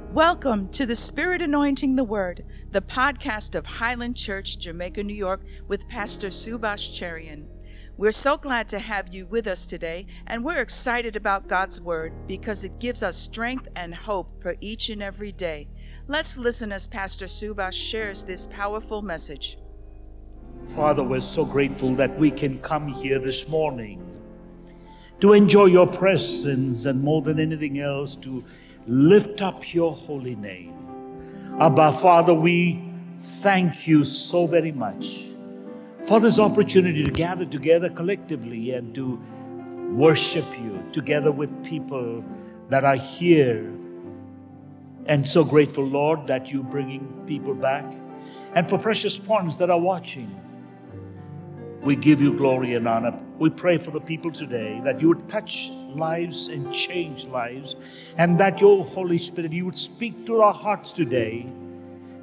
Welcome to the Spirit Anointing the Word, the podcast of Highland Church, Jamaica, New York, with Pastor Subash Cherian. We're so glad to have you with us today, and we're excited about God's Word because it gives us strength and hope for each and every day. Let's listen as Pastor Subash shares this powerful message. Father, we're so grateful that we can come here this morning to enjoy your presence and more than anything else to lift up your holy name. Abba, Father, we thank you so very much for this opportunity to gather together collectively and to worship you together with people that are here. And so grateful, Lord, that you're bringing people back. And for precious ones that are watching, we give you glory and honor. We pray for the people today that you would touch lives and change lives, and that your Holy Spirit, you would speak to our hearts today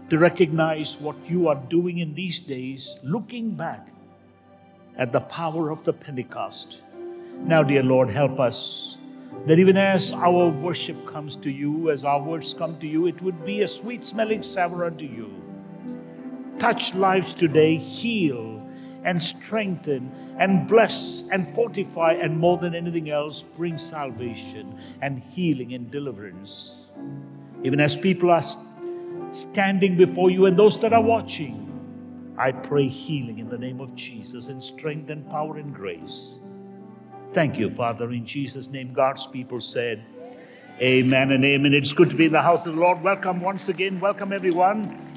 to recognize what you are doing in these days, looking back at the power of the Pentecost. Now, dear Lord, help us that even as our worship comes to you, as our words come to you, it would be a sweet smelling savor unto you. Touch lives today, heal and strengthen and bless and fortify, and more than anything else, bring salvation and healing and deliverance. Even as people are standing before you and those that are watching. I pray healing in the name of Jesus and strength and power and grace. Thank you, Father, in Jesus' name. God's people said, Amen and amen. It's good to be in the house of the Lord. Welcome once again. Welcome, everyone.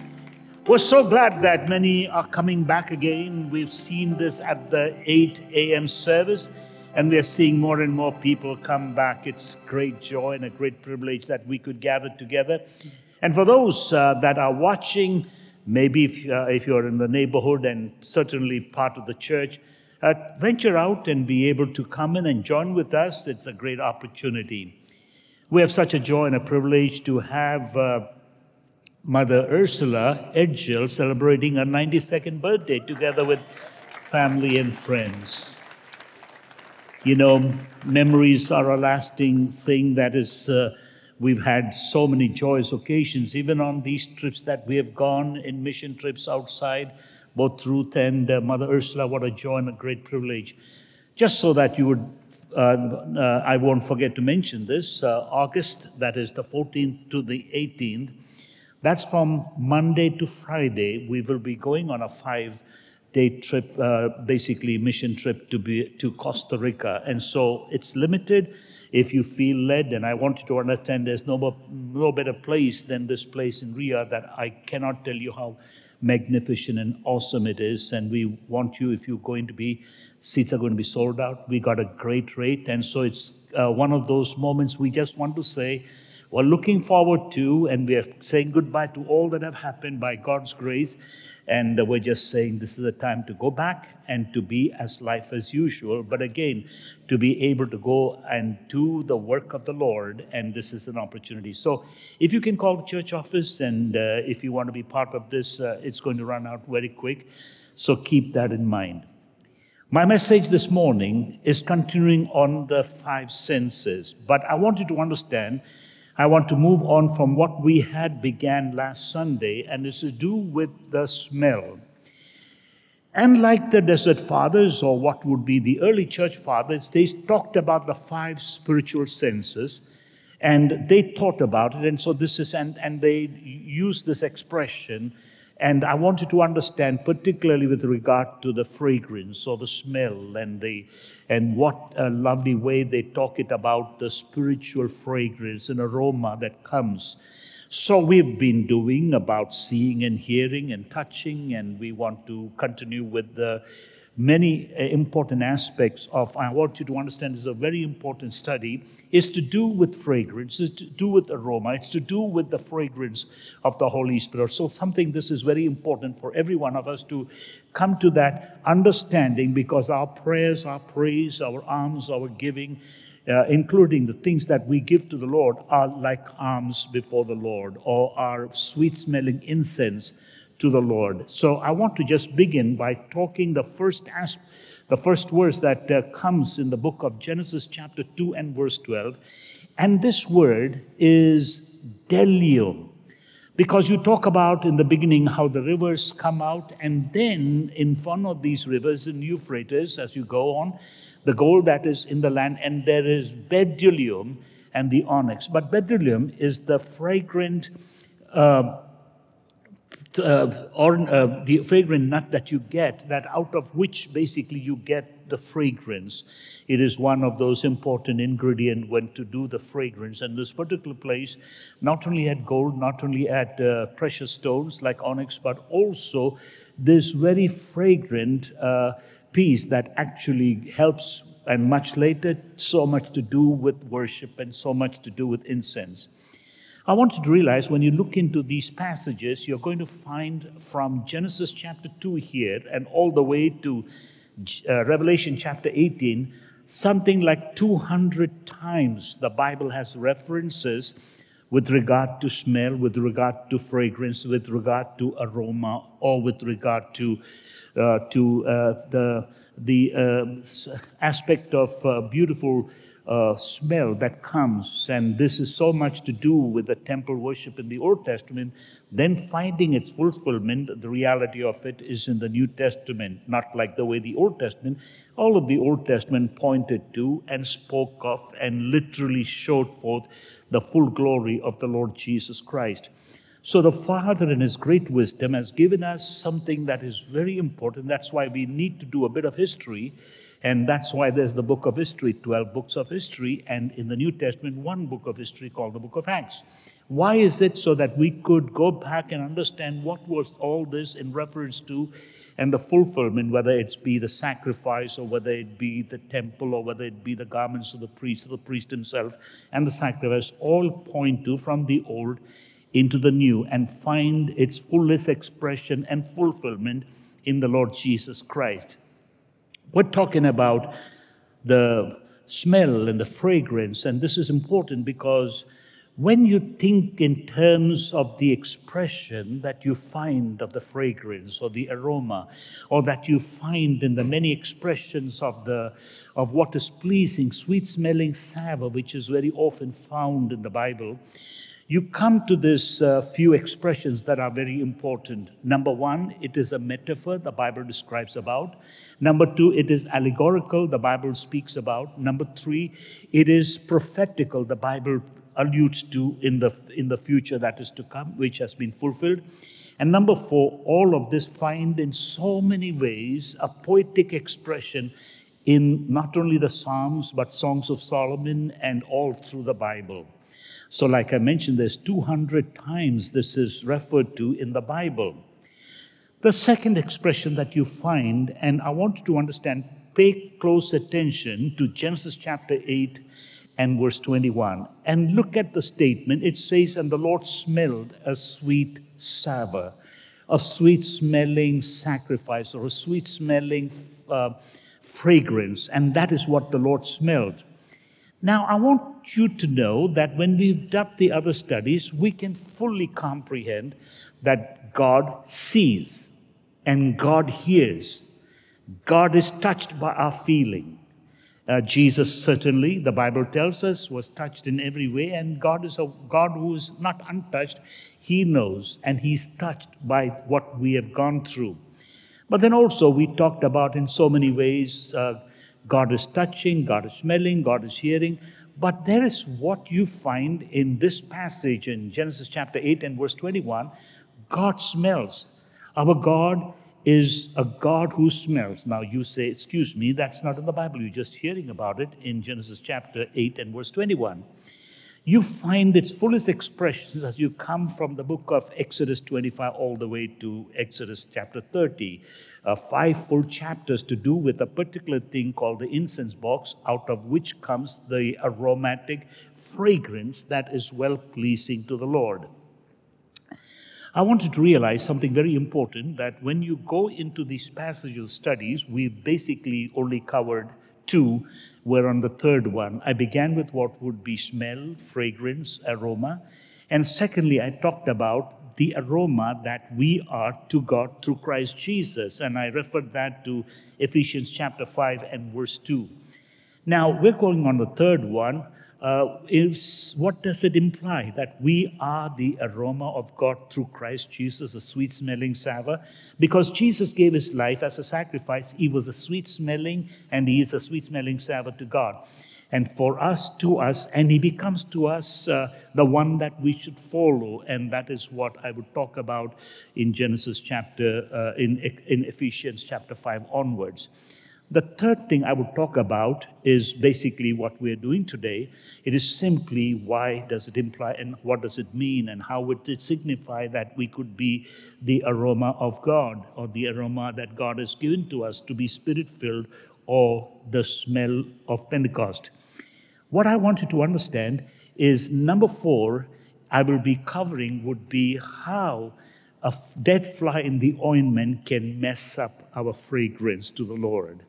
We're so glad that many are coming back again. We've seen this at the 8 a.m. service, and we're seeing more and more people come back. It's great joy and a great privilege that we could gather together. And for those uh, that are watching, maybe if, uh, if you're in the neighborhood and certainly part of the church, uh, venture out and be able to come in and join with us. It's a great opportunity. We have such a joy and a privilege to have uh, Mother Ursula Edgell celebrating her 92nd birthday together with family and friends. You know, memories are a lasting thing that is uh, We've had so many joyous occasions, even on these trips that we have gone in mission trips outside, both Ruth and uh, Mother Ursula. What a joy and a great privilege. Just so that you would, uh, uh, I won't forget to mention this uh, August, that is the 14th to the 18th, that's from Monday to Friday. We will be going on a five day trip, uh, basically mission trip to be to Costa Rica. And so it's limited if you feel led, and I want you to understand there's no, more, no better place than this place in Riyadh that I cannot tell you how magnificent and awesome it is. And we want you, if you're going to be, seats are going to be sold out. We got a great rate. And so it's uh, one of those moments we just want to say, we're looking forward to, and we are saying goodbye to all that have happened by God's grace. And we're just saying this is a time to go back and to be as life as usual. But again, to be able to go and do the work of the Lord. And this is an opportunity. So if you can call the church office and uh, if you want to be part of this, uh, it's going to run out very quick. So keep that in mind. My message this morning is continuing on the five senses, but I want you to understand I want to move on from what we had began last Sunday, and it's to do with the smell. And like the desert fathers, or what would be the early church fathers, they talked about the five spiritual senses and they thought about it. And so this is, and, and they use this expression and I wanted to understand, particularly with regard to the fragrance or the smell and the and what a lovely way they talk it about the spiritual fragrance and aroma that comes. So we've been doing about seeing and hearing and touching, and we want to continue with the many uh, important aspects of i want you to understand is a very important study is to do with fragrance is to do with aroma it's to do with the fragrance of the holy spirit. So something this is very important for every one of us to come to that understanding because our prayers our praise our alms our giving uh, including the things that we give to the lord are like alms before the lord or are sweet smelling incense to the Lord. So I want to just begin by talking the first aspect, the first verse that uh, comes in the book of Genesis chapter 2 and verse 12. And this word is bdellium. Because you talk about in the beginning how the rivers come out, and then in front of these rivers in Euphrates, as you go on, the gold that is in the land, and there is bdellium and the onyx. But bdellium is the fragrant. Uh, uh, or uh, the fragrant nut that you get, that out of which basically you get the fragrance. It is one of those important ingredients when to do the fragrance. And this particular place not only had gold, not only had uh, precious stones like onyx, but also this very fragrant uh, piece that actually helps, and much later, so much to do with worship and so much to do with incense. I want you to realize when you look into these passages, you're going to find from Genesis chapter 2 here and all the way to uh, Revelation chapter 18, something like 200 times the Bible has references with regard to smell, with regard to fragrance, with regard to aroma, or with regard to, uh, to uh, the, the uh, aspect of uh, beautiful uh, smell that comes, and this is so much to do with the temple worship in the Old Testament, then finding its fulfillment, the reality of it is in the New Testament, not like the way the Old Testament, all of the Old Testament pointed to and spoke of and literally showed forth the full glory of the Lord Jesus Christ. So the Father, in His great wisdom, has given us something that is very important. That's why we need to do a bit of history and that's why there's the book of history, 12 books of history, and in the New Testament, one book of history called the book of Acts. Why is it so that we could go back and understand what was all this in reference to and the fulfillment, whether it be the sacrifice or whether it be the temple or whether it be the garments of the priest or the priest himself and the sacrifice, all point to from the old into the new and find its fullest expression and fulfillment in the Lord Jesus Christ. We're talking about the smell and the fragrance, and this is important because when you think in terms of the expression that you find of the fragrance or the aroma, or that you find in the many expressions of the of what is pleasing, sweet smelling savor, which is very often found in the Bible, you come to this uh, few expressions that are very important. Number one, it is a metaphor the Bible describes about. Number two, it is allegorical the Bible speaks about. Number three, it is prophetical the Bible alludes to in the in the future that is to come, which has been fulfilled. And number four, all of this find in so many ways a poetic expression in not only the Psalms but Songs of Solomon and all through the Bible. So, like I mentioned, there's 200 times this is referred to in the Bible. The second expression that you find, and I want you to understand, pay close attention to Genesis chapter 8 and verse 21. And look at the statement. It says, And the Lord smelled a sweet savor, a sweet smelling sacrifice, or a sweet smelling uh, fragrance. And that is what the Lord smelled. Now, I want you to know that when we've done the other studies, we can fully comprehend that God sees and God hears. God is touched by our feeling. Uh, Jesus certainly, the Bible tells us, was touched in every way, and God is a God who is not untouched. He knows, and He's touched by what we have gone through. But then also, we talked about in so many ways uh, God is touching, God is smelling, God is hearing. But there is what you find in this passage in Genesis chapter 8 and verse 21 God smells. Our God is a God who smells. Now you say, excuse me, that's not in the Bible. You're just hearing about it in Genesis chapter 8 and verse 21. You find its fullest expressions as you come from the book of Exodus 25 all the way to Exodus chapter 30 uh, five full chapters to do with a particular thing called the incense box, out of which comes the aromatic fragrance that is well pleasing to the Lord. I want you to realize something very important that when you go into these passages studies, we've basically only covered two. We're on the third one. I began with what would be smell, fragrance, aroma. And secondly, I talked about the aroma that we are to God through Christ Jesus. And I referred that to Ephesians chapter 5 and verse 2. Now, we're going on the third one uh, is what does it imply? That we are the aroma of God through Christ Jesus, a sweet smelling savor? Because Jesus gave his life as a sacrifice, he was a sweet smelling and he is a sweet smelling savor to God. And for us, to us, and he becomes to us uh, the one that we should follow. And that is what I would talk about in Genesis chapter, uh, in, in Ephesians chapter 5 onwards. The third thing I would talk about is basically what we're doing today. It is simply why does it imply and what does it mean and how would it signify that we could be the aroma of God or the aroma that God has given to us to be spirit filled or the smell of Pentecost. What I want you to understand is number four, I will be covering would be how a dead fly in the ointment can mess up our fragrance to the Lord.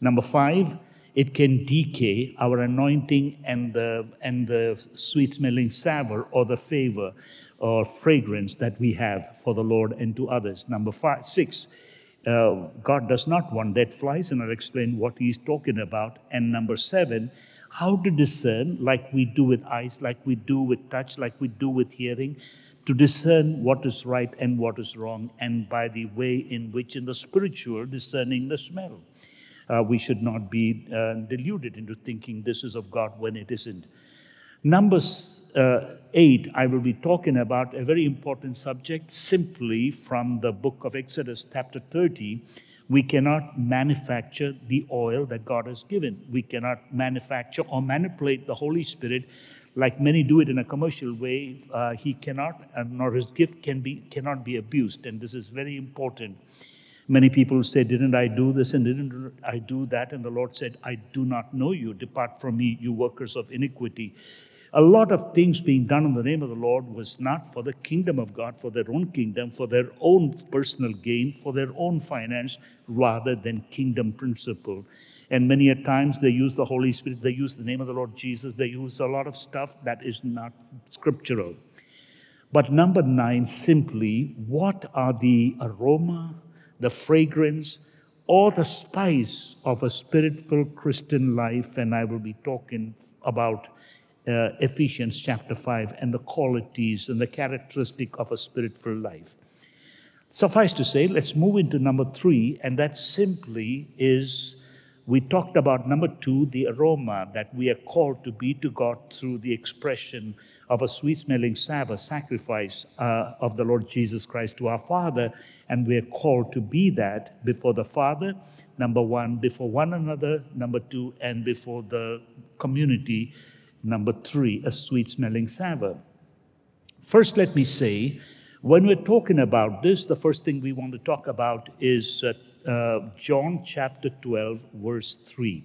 Number five, it can decay our anointing and the, and the sweet smelling savor or the favor or fragrance that we have for the Lord and to others. Number five, six, uh, God does not want dead flies, and I'll explain what he's talking about. And number seven, how to discern, like we do with eyes, like we do with touch, like we do with hearing, to discern what is right and what is wrong, and by the way in which, in the spiritual, discerning the smell uh, we should not be uh, deluded into thinking this is of God when it isn't. Numbers uh, 8, I will be talking about a very important subject simply from the book of Exodus, chapter 30. We cannot manufacture the oil that God has given. We cannot manufacture or manipulate the Holy Spirit like many do it in a commercial way. Uh, he cannot, nor his gift can be, cannot be abused. And this is very important. Many people say, Didn't I do this and didn't I do that? And the Lord said, I do not know you. Depart from me, you workers of iniquity. A lot of things being done in the name of the Lord was not for the kingdom of God, for their own kingdom, for their own personal gain, for their own finance, rather than kingdom principle. And many a times they use the Holy Spirit, they use the name of the Lord Jesus, they use a lot of stuff that is not scriptural. But number nine, simply, what are the aroma, the fragrance, or the spice of a spirit filled Christian life. And I will be talking about uh, Ephesians chapter 5 and the qualities and the characteristic of a spirit filled life. Suffice to say, let's move into number three, and that simply is we talked about number two, the aroma that we are called to be to God through the expression of a sweet smelling savor, sacrifice uh, of the Lord Jesus Christ to our Father. And we're called to be that before the Father, number one, before one another, number two, and before the community, number three, a sweet smelling savor. First, let me say, when we're talking about this, the first thing we want to talk about is uh, uh, John chapter 12, verse 3.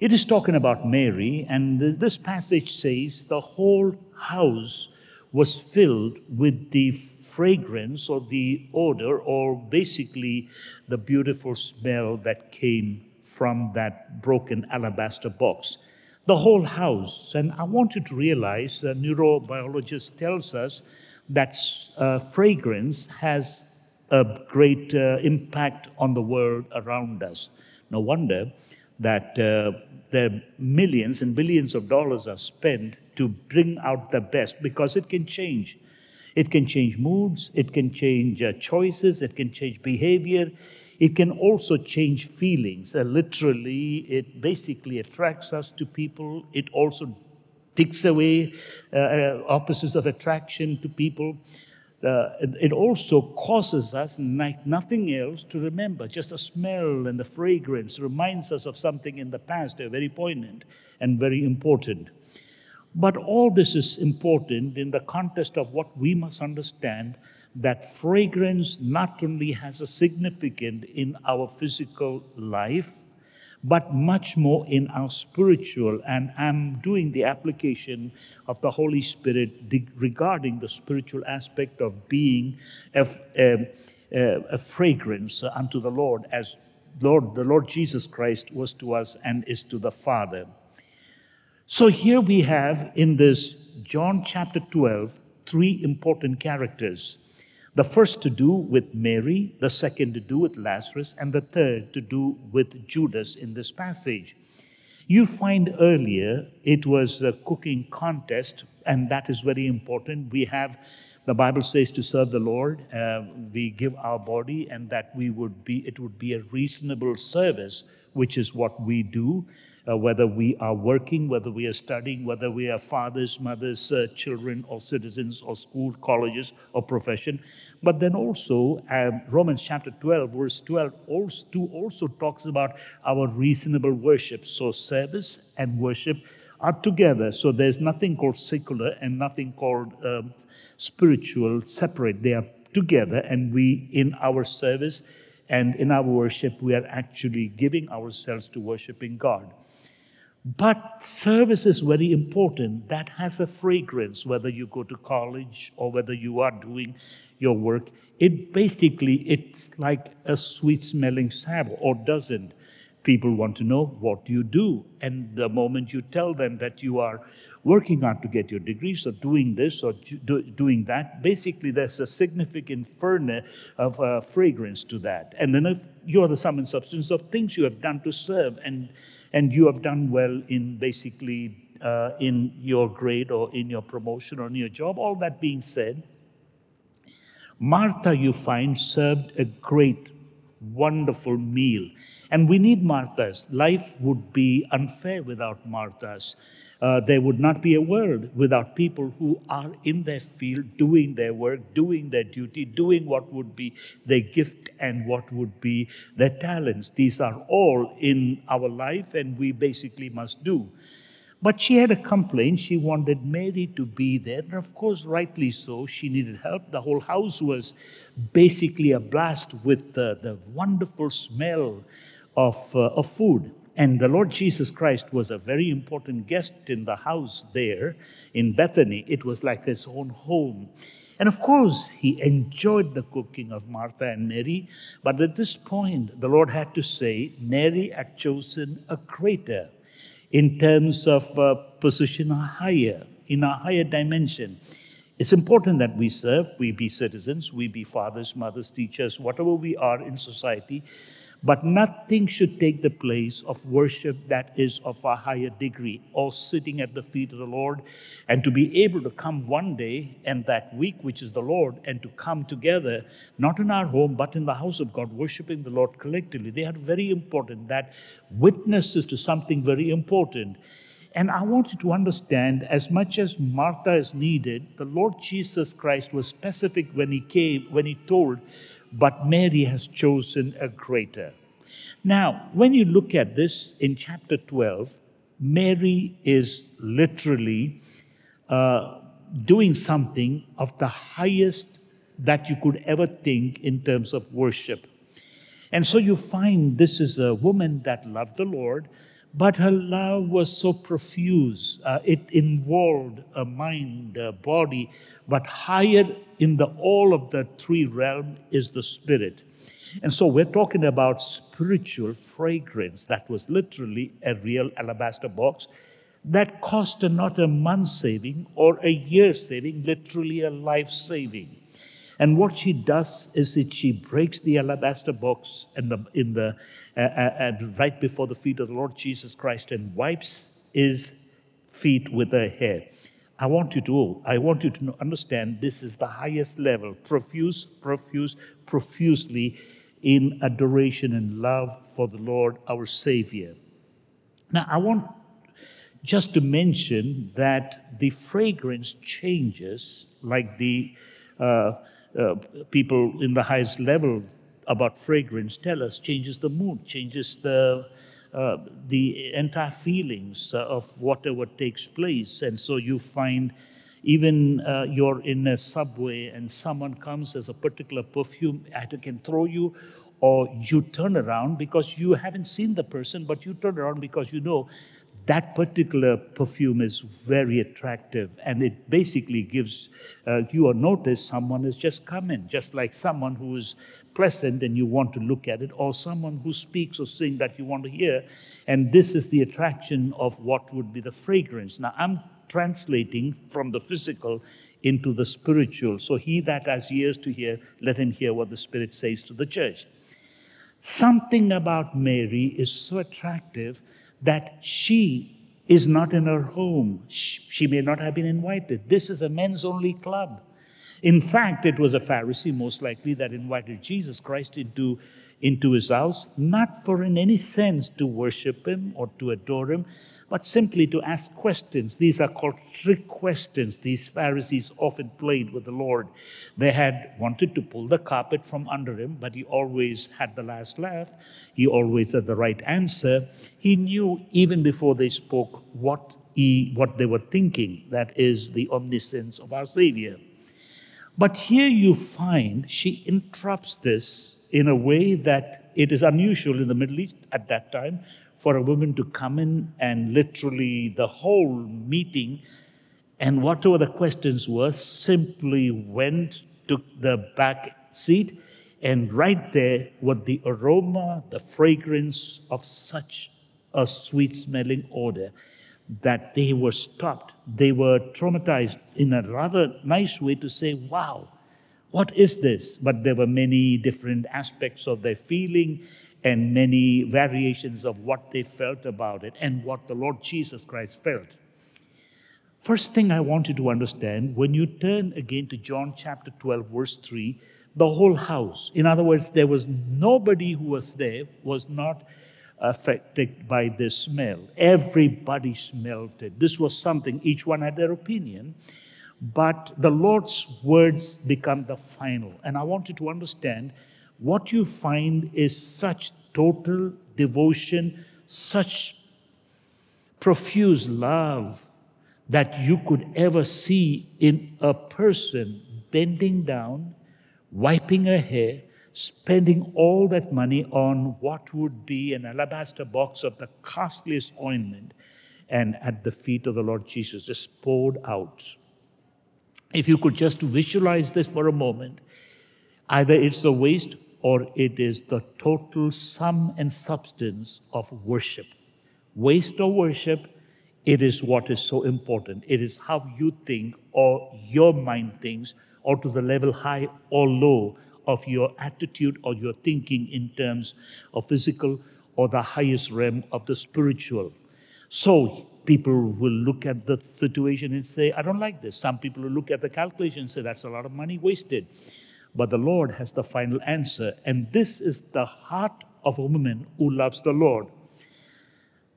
It is talking about Mary, and this passage says the whole house was filled with the fragrance or the odor, or basically the beautiful smell that came from that broken alabaster box. The whole house. And I want you to realize, a neurobiologist tells us that uh, fragrance has a great uh, impact on the world around us. No wonder that uh, the millions and billions of dollars are spent to bring out the best because it can change. It can change moods, it can change uh, choices, it can change behavior, it can also change feelings. Uh, literally, it basically attracts us to people, it also takes away uh, uh, opposites of attraction to people uh, it also causes us, like nothing else, to remember. Just the smell and the fragrance reminds us of something in the past, very poignant and very important. But all this is important in the context of what we must understand that fragrance not only has a significance in our physical life, but much more in our spiritual. And I'm doing the application of the Holy Spirit regarding the spiritual aspect of being a, a, a fragrance unto the Lord, as Lord, the Lord Jesus Christ was to us and is to the Father. So here we have in this John chapter 12 three important characters the first to do with Mary, the second to do with Lazarus, and the third to do with Judas in this passage. You find earlier it was a cooking contest, and that is very important. We have, the Bible says, to serve the Lord, uh, we give our body, and that we would be, it would be a reasonable service, which is what we do uh, whether we are working, whether we are studying, whether we are fathers, mothers, uh, children, or citizens, or school, colleges, or profession. But then also, um, Romans chapter 12, verse 12, also, also talks about our reasonable worship. So, service and worship are together. So, there's nothing called secular and nothing called um, spiritual separate. They are together, and we, in our service, and in our worship, we are actually giving ourselves to worshiping God. But service is very important. That has a fragrance, whether you go to college or whether you are doing your work. It basically, it's like a sweet smelling savour, or doesn't. People want to know what you do. And the moment you tell them that you are working hard to get your degrees or doing this or do, doing that, basically there's a significant furnace of uh, fragrance to that. And then if you are the sum and substance of things you have done to serve and and you have done well in basically uh, in your grade or in your promotion or in your job. All that being said, Martha, you find, served a great, wonderful meal. And we need Marthas. Life would be unfair without Marthas. Uh, there would not be a world without people who are in their field, doing their work, doing their duty, doing what would be their gift and what would be their talents. These are all in our life, and we basically must do. But she had a complaint. She wanted Mary to be there. And of course, rightly so. She needed help. The whole house was basically a blast with the, the wonderful smell of, uh, of food. And the Lord Jesus Christ was a very important guest in the house there in Bethany. It was like his own home. And of course, he enjoyed the cooking of Martha and Mary. But at this point, the Lord had to say, Mary had chosen a greater in terms of uh, position higher, in a higher dimension. It's important that we serve, we be citizens, we be fathers, mothers, teachers, whatever we are in society. But nothing should take the place of worship that is of a higher degree, or sitting at the feet of the Lord, and to be able to come one day and that week, which is the Lord, and to come together, not in our home, but in the house of God, worshiping the Lord collectively. They are very important. That witnesses to something very important. And I want you to understand as much as Martha is needed, the Lord Jesus Christ was specific when he came, when he told but Mary has chosen a greater. Now, when you look at this in chapter 12, Mary is literally uh, doing something of the highest that you could ever think in terms of worship. And so you find this is a woman that loved the Lord, but her love was so profuse. Uh, it involved a mind, a body, but higher in the all of the three realm is the spirit. And so we're talking about spiritual fragrance. That was literally a real alabaster box that cost her not a month saving or a year saving, literally a life saving. And what she does is that she breaks the alabaster box in the, in the uh, right before the feet of the Lord Jesus Christ and wipes his feet with her hair. I want you to, I want you to understand this is the highest level, profuse, profuse, profusely in adoration and love for the Lord our Savior. Now, I want just to mention that the fragrance changes, like the uh, uh, people in the highest level about fragrance tell us changes the mood, changes the uh, the entire feelings of whatever takes place. And so you find even uh, you're in a subway and someone comes as a particular perfume, either can throw you or you turn around because you haven't seen the person, but you turn around because you know that particular perfume is very attractive and it basically gives uh, you a notice someone has just come in, just like someone who is pleasant and you want to look at it, or someone who speaks or sings that you want to hear. And this is the attraction of what would be the fragrance. Now, I'm translating from the physical into the spiritual. So, he that has ears to hear, let him hear what the Spirit says to the church. Something about Mary is so attractive that she is not in her home. She may not have been invited. This is a men's only club. In fact, it was a Pharisee, most likely, that invited Jesus Christ into, into his house, not for in any sense to worship him or to adore him, but simply to ask questions. These are called trick questions. These Pharisees often played with the Lord. They had wanted to pull the carpet from under him, but he always had the last laugh. He always had the right answer. He knew even before they spoke what, he, what they were thinking. That is the omniscience of our Savior. But here you find she interrupts this in a way that it is unusual in the Middle East at that time for a woman to come in and literally the whole meeting. And whatever the questions were simply went to the back seat and right there was the aroma the fragrance of such a sweet smelling odor that they were stopped they were traumatized in a rather nice way to say wow what is this but there were many different aspects of their feeling and many variations of what they felt about it and what the Lord Jesus Christ felt. First thing I want you to understand when you turn again to John chapter 12, verse 3, the whole house, in other words, there was nobody who was there, was not affected by this smell. Everybody smelled it. This was something, each one had their opinion, but the Lord's words become the final. And I want you to understand what you find is such total devotion, such profuse love that you could ever see in a person bending down, wiping her hair, spending all that money on what would be an alabaster box of the costliest ointment, and at the feet of the Lord Jesus, just poured out. If you could just visualize this for a moment, either it's the waste or it is the total sum and substance of worship. Waste or worship, it is what is so important. It is how you think or your mind thinks, or to the level high or low of your attitude or your thinking in terms of physical or the highest realm of the spiritual. So people will look at the situation and say, I don't like this. Some people will look at the calculation and say, that's a lot of money wasted. But the Lord has the final answer. And this is the heart of a woman who loves the Lord.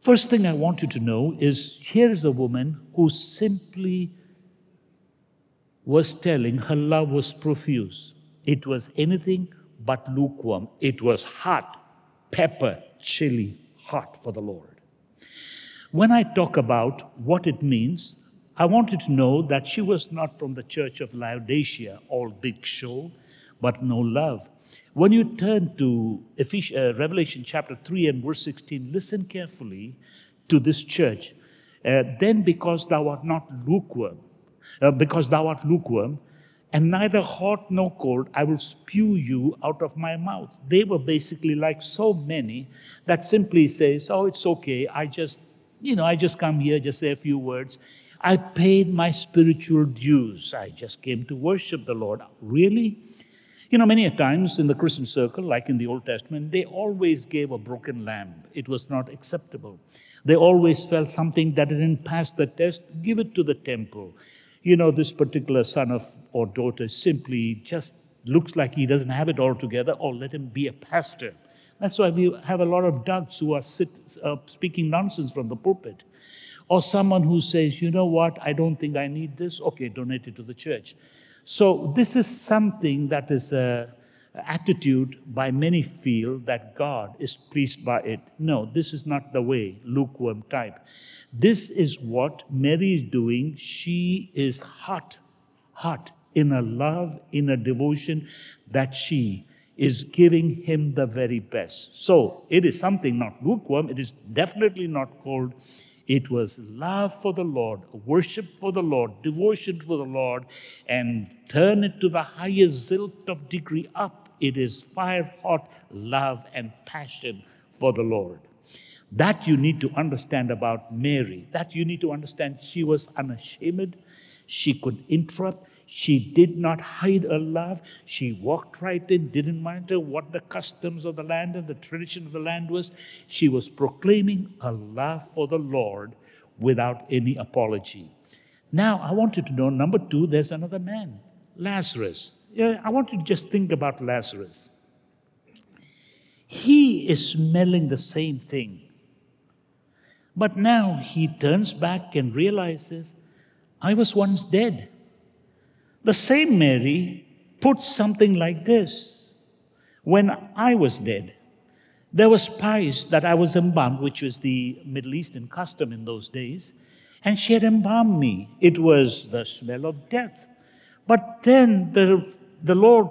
First thing I want you to know is here is a woman who simply was telling her love was profuse. It was anything but lukewarm. It was hot, pepper, chili, hot for the Lord. When I talk about what it means, I wanted to know that she was not from the church of Laodicea, all big show but no love. When you turn to uh, Revelation chapter 3 and verse 16, listen carefully to this church. Uh, then, because thou art not lukewarm, uh, because thou art lukewarm, and neither hot nor cold, I will spew you out of my mouth. They were basically like so many that simply says, "Oh, it's okay. I just, you know, I just come here, just say a few words." I paid my spiritual dues. I just came to worship the Lord. Really? You know, many a times in the Christian circle, like in the Old Testament, they always gave a broken lamb. It was not acceptable. They always felt something that didn't pass the test, give it to the temple. You know, this particular son of or daughter simply just looks like he doesn't have it all together, or let him be a pastor. That's why we have a lot of duds who are sit, uh, speaking nonsense from the pulpit. Or someone who says, you know what, I don't think I need this. Okay, donate it to the church. So, this is something that is an attitude by many feel that God is pleased by it. No, this is not the way, lukewarm type. This is what Mary is doing. She is hot, hot in a love, in a devotion that she is giving him the very best. So it is something not lukewarm, it is definitely not cold, it was love for the Lord, worship for the Lord, devotion for the Lord, and turn it to the highest zilt of degree up. It is fire hot love and passion for the Lord. That you need to understand about Mary. That you need to understand she was unashamed. She could interrupt. She did not hide her love. She walked right in, didn't matter what the customs of the land and the tradition of the land was. She was proclaiming a love for the Lord without any apology. Now, I want you to know number two, there's another man, Lazarus. I want you to just think about Lazarus. He is smelling the same thing. But now he turns back and realizes, I was once dead. The same Mary put something like this When I was dead, there was spice that I was embalmed, which was the Middle Eastern custom in those days, and she had embalmed me. It was the smell of death. But then the, the Lord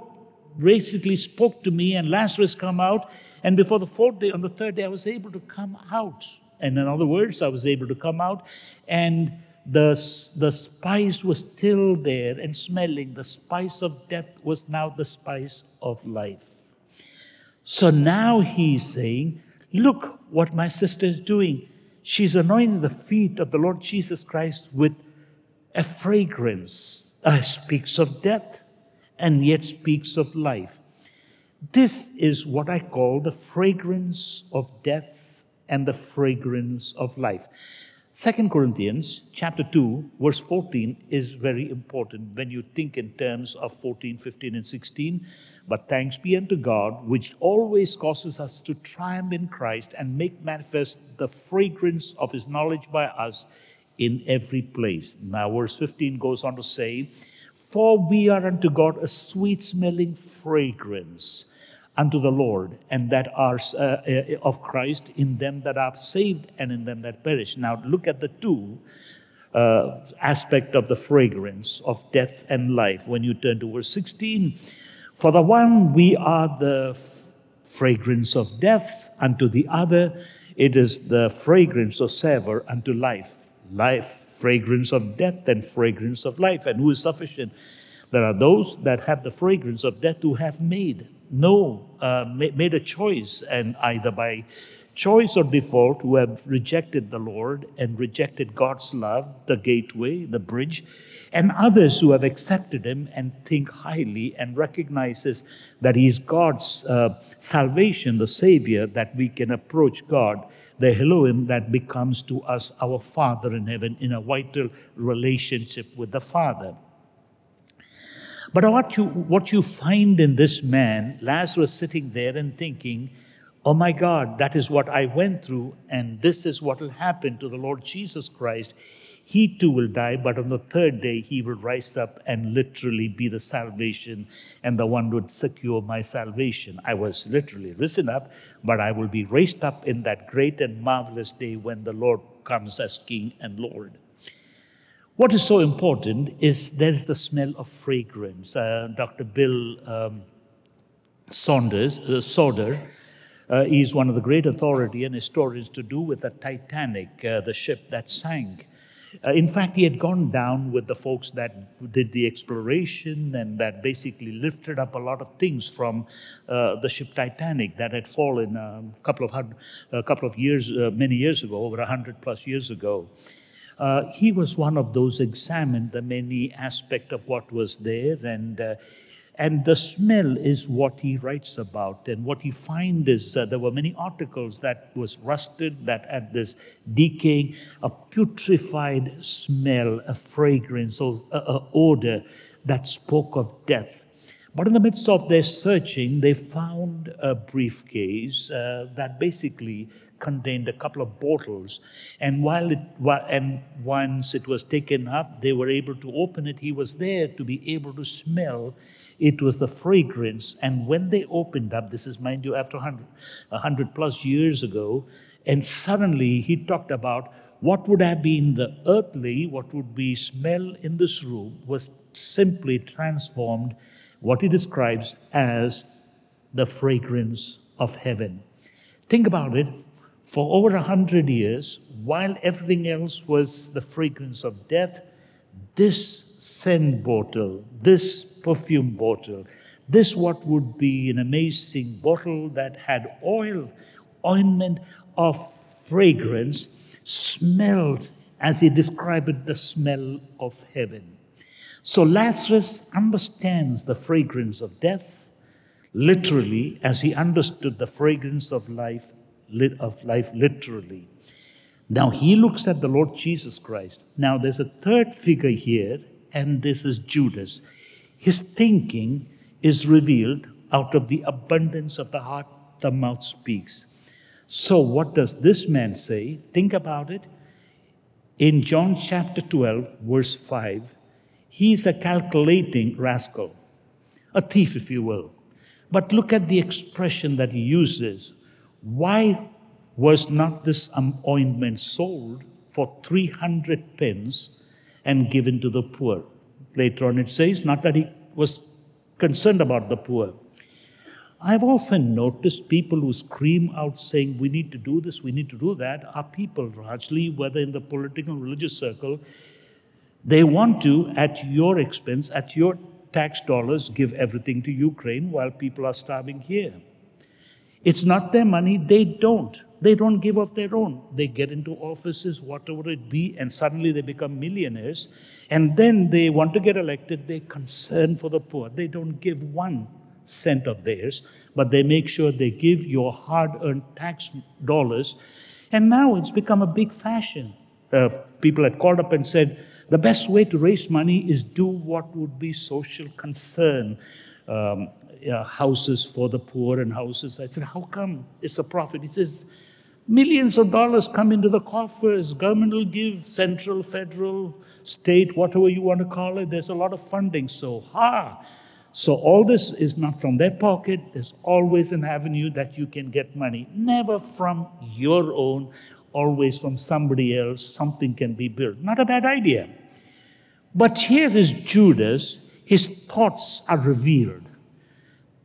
basically spoke to me, and Lazarus come out, and before the fourth day, on the third day, I was able to come out. And in other words, I was able to come out, and the, the spice was still there and smelling. The spice of death was now the spice of life. So now he's saying, Look what my sister is doing. She's anointing the feet of the Lord Jesus Christ with a fragrance. Uh, speaks of death and yet speaks of life. This is what I call the fragrance of death and the fragrance of life. Second Corinthians chapter 2 verse 14 is very important when you think in terms of 14, 15 and 16. But thanks be unto God which always causes us to triumph in Christ and make manifest the fragrance of his knowledge by us in every place. Now verse 15 goes on to say, for we are unto God a sweet smelling fragrance unto the Lord, and that are uh, uh, of Christ in them that are saved and in them that perish. Now look at the two uh, aspect of the fragrance of death and life. When you turn to verse 16, for the one we are the f- fragrance of death, unto the other it is the fragrance of savor unto life. Life, fragrance of death, and fragrance of life. And who is sufficient? There are those that have the fragrance of death who have made no, uh, made a choice, and either by choice or default, who have rejected the Lord and rejected God's love, the gateway, the bridge, and others who have accepted Him and think highly and recognizes that He is God's uh, salvation, the Savior, that we can approach God, the Elohim that becomes to us our Father in heaven in a vital relationship with the Father. But what you, what you find in this man, Lazarus sitting there and thinking, oh my God, that is what I went through, and this is what will happen to the Lord Jesus Christ. He too will die, but on the third day he will rise up and literally be the salvation, and the one would secure my salvation. I was literally risen up, but I will be raised up in that great and marvelous day when the Lord comes as King and Lord. What is so important is there is the smell of fragrance. Uh, Dr. Bill um, Saunders, uh, Sauder, uh, is one of the great authority and historians to do with the Titanic, uh, the ship that sank. Uh, in fact, he had gone down with the folks that did the exploration and that basically lifted up a lot of things from uh, the ship Titanic that had fallen a couple of, hundred, a couple of years, many years ago, over a hundred plus years ago. Uh, he was one of those examined the many aspect of what was there and uh, and the smell is what he writes about and what he find is uh, there were many articles that was rusted that had this decaying a putrefied smell a fragrance or a, a odor that spoke of death but in the midst of their searching they found a briefcase uh, that basically contained a couple of bottles. And while it and once it was taken up, they were able to open it. He was there to be able to smell. It was the fragrance. And when they opened up, this is mind you, after 100, 100 plus years ago, and suddenly he talked about what would have been the earthly, what would be smell in this room was simply transformed, what he describes as the fragrance of heaven. Think about it for over a hundred years, while everything else was the fragrance of death, this scent bottle, this perfume bottle, this what would be an amazing bottle that had oil, ointment of fragrance, smelled, as he described it, the smell of heaven. So Lazarus understands the fragrance of death, literally, as he understood the fragrance of life, of life literally. Now he looks at the Lord Jesus Christ. Now there's a third figure here, and this is Judas. His thinking is revealed out of the abundance of the heart, the mouth speaks. So, what does this man say? Think about it. In John chapter 12, verse 5, he's a calculating rascal, a thief, if you will. But look at the expression that he uses. Why was not this ointment sold for 300 pence and given to the poor? Later on, it says, not that he was concerned about the poor. I've often noticed people who scream out saying, We need to do this, we need to do that, are people, largely, whether in the political religious circle, they want to, at your expense, at your tax dollars, give everything to Ukraine while people are starving here. It's not their money, they don't. They don't give of their own. They get into offices, whatever it be, and suddenly they become millionaires. And then they want to get elected, they concern for the poor. They don't give one cent of theirs, but they make sure they give your hard earned tax dollars. And now it's become a big fashion. Uh, people had called up and said, the best way to raise money is do what would be social concern. Um, uh, houses for the poor and houses. I said, How come it's a profit? He says, Millions of dollars come into the coffers. Government will give central, federal, state, whatever you want to call it. There's a lot of funding. So, ha! So, all this is not from their pocket. There's always an avenue that you can get money. Never from your own, always from somebody else. Something can be built. Not a bad idea. But here is Judas. His thoughts are revealed.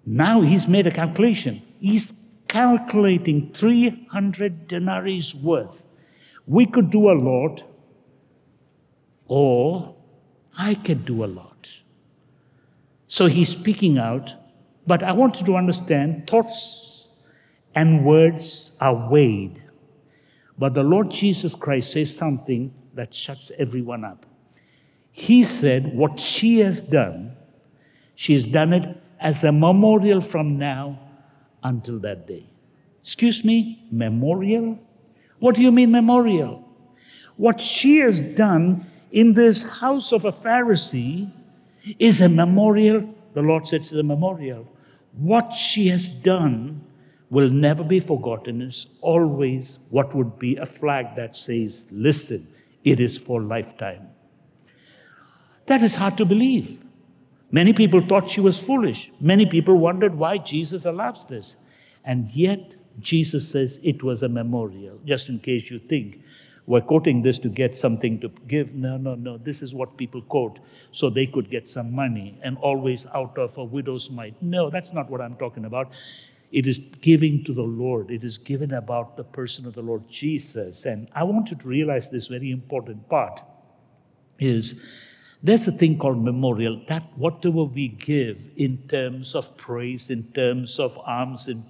Now he's made a calculation. He's calculating 300 denarii worth. We could do a lot, or I can do a lot. So he's speaking out, but I want you to understand thoughts and words are weighed. But the Lord Jesus Christ says something that shuts everyone up. He said, What she has done, she has done it as a memorial from now until that day. Excuse me, memorial? What do you mean, memorial? What she has done in this house of a Pharisee is a memorial. The Lord said it's a memorial. What she has done will never be forgotten. It's always what would be a flag that says, listen, it is for lifetime. That is hard to believe. Many people thought she was foolish. Many people wondered why Jesus allows this. And yet, Jesus says it was a memorial, just in case you think we're quoting this to get something to give. No, no, no. This is what people quote so they could get some money and always out of a widow's mite. No, that's not what I'm talking about. It is giving to the Lord. It is given about the person of the Lord Jesus. And I want you to realize this very important part is there's a thing called memorial that whatever we give in terms of praise, in terms of alms, in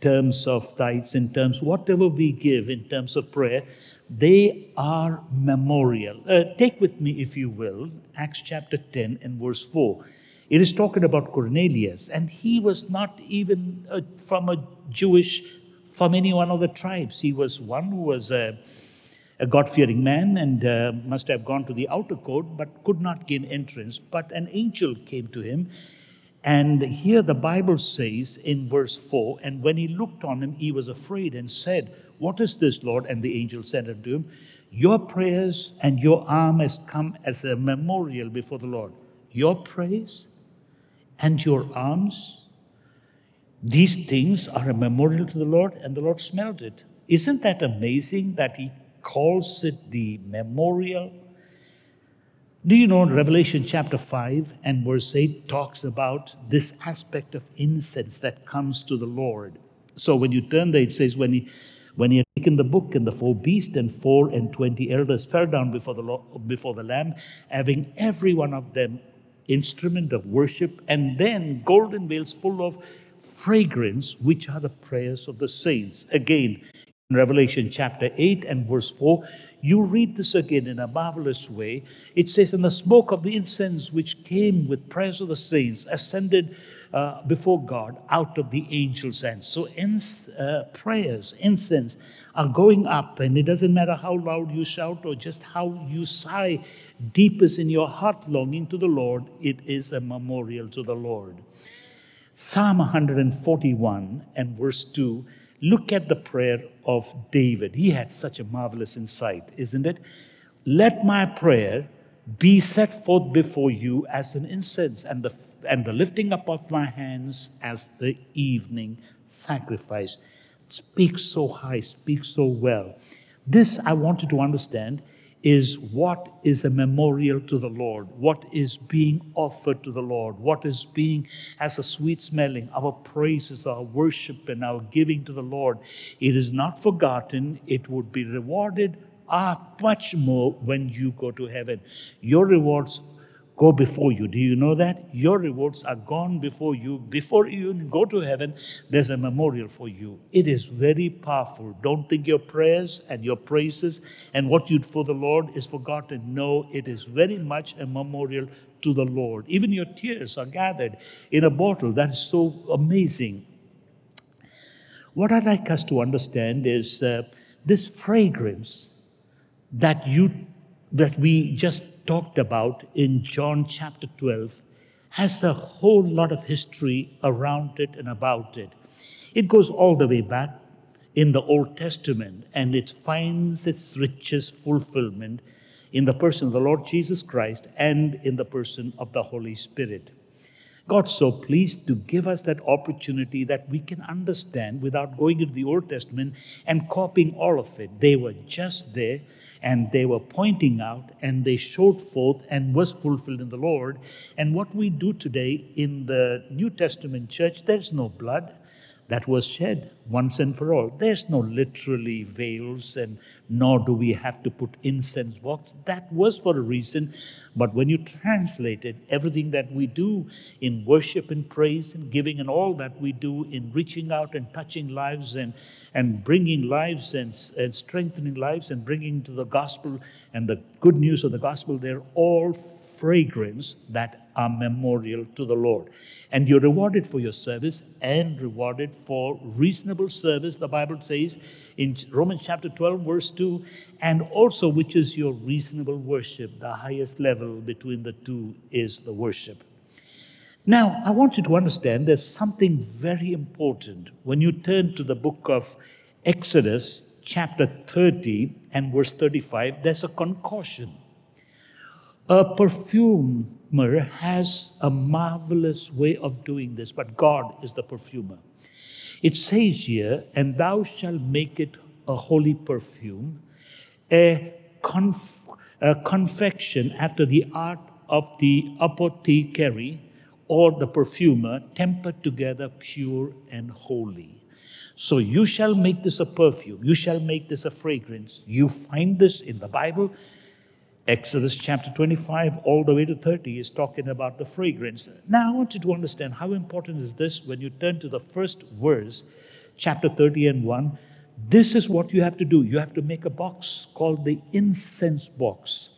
terms of tithes, in terms whatever we give in terms of prayer, they are memorial. Uh, take with me, if you will, Acts chapter 10 and verse 4. It is talking about Cornelius, and he was not even uh, from a Jewish, from any one of the tribes. He was one who was a, a God fearing man and uh, must have gone to the outer court, but could not gain entrance. But an angel came to him. And here the Bible says in verse 4 And when he looked on him, he was afraid and said, what is this, Lord? And the angel said unto him, Your prayers and your alms has come as a memorial before the Lord. Your praise and your alms, these things are a memorial to the Lord, and the Lord smelled it. Isn't that amazing that He calls it the memorial? Do you know Revelation chapter 5 and verse 8 talks about this aspect of incense that comes to the Lord? So when you turn there, it says, when he when he had taken the book, and the four beasts and four and twenty elders fell down before the, Lord, before the Lamb, having every one of them instrument of worship, and then golden vials full of fragrance, which are the prayers of the saints. Again, in Revelation chapter 8 and verse 4, you read this again in a marvelous way. It says, And the smoke of the incense which came with prayers of the saints ascended uh, before God out of the angel's hands. So, ins, uh, prayers, incense are going up, and it doesn't matter how loud you shout or just how you sigh deepest in your heart longing to the Lord, it is a memorial to the Lord. Psalm 141 and verse 2 look at the prayer of David. He had such a marvelous insight, isn't it? Let my prayer be set forth before you as an incense, and the, and the lifting up of my hands as the evening sacrifice. Speak so high, speak so well. This I wanted to understand is what is a memorial to the Lord, what is being offered to the Lord, what is being as a sweet smelling, our praises, our worship, and our giving to the Lord. It is not forgotten, it would be rewarded ah, much more when you go to heaven. Your rewards go before you. Do you know that? Your rewards are gone before you. Before you go to heaven, there's a memorial for you. It is very powerful. Don't think your prayers and your praises and what you for the Lord is forgotten. No, it is very much a memorial to the Lord. Even your tears are gathered in a bottle. That is so amazing. What I'd like us to understand is uh, this fragrance that you that we just talked about in John chapter 12 has a whole lot of history around it and about it. It goes all the way back in the Old Testament and it finds its richest fulfillment in the person of the Lord Jesus Christ and in the person of the Holy Spirit. God's so pleased to give us that opportunity that we can understand without going into the Old Testament and copying all of it. They were just there and they were pointing out and they showed forth and was fulfilled in the Lord. And what we do today in the New Testament church, there's no blood that was shed once and for all. There's no literally veils, and nor do we have to put incense box. That was for a reason. But when you translate it, everything that we do in worship and praise and giving and all that we do in reaching out and touching lives and, and bringing lives and, and strengthening lives and bringing to the gospel and the good news of the gospel, they're all fragrance that are memorial to the Lord. And you're rewarded for your service and rewarded for reasonable service, the Bible says in Romans chapter 12, verse 2, and also which is your reasonable worship. The highest level between the two is the worship. Now, I want you to understand there's something very important when you turn to the book of Exodus, chapter 30 and verse 35, there's a confection. A perfumer has a marvelous way of doing this, but God is the perfumer. It says here, and thou shalt make it a holy perfume, a, conf- a confection after the art of the apothecary or the perfumer, tempered together pure and holy. So you shall make this a perfume, you shall make this a fragrance. You find this in the Bible, Exodus chapter 25, all the way to 30, is talking about the fragrance. Now, I want you to understand how important is this when you turn to the first verse, chapter 30 and 1. This is what you have to do. You have to make a box called the incense box.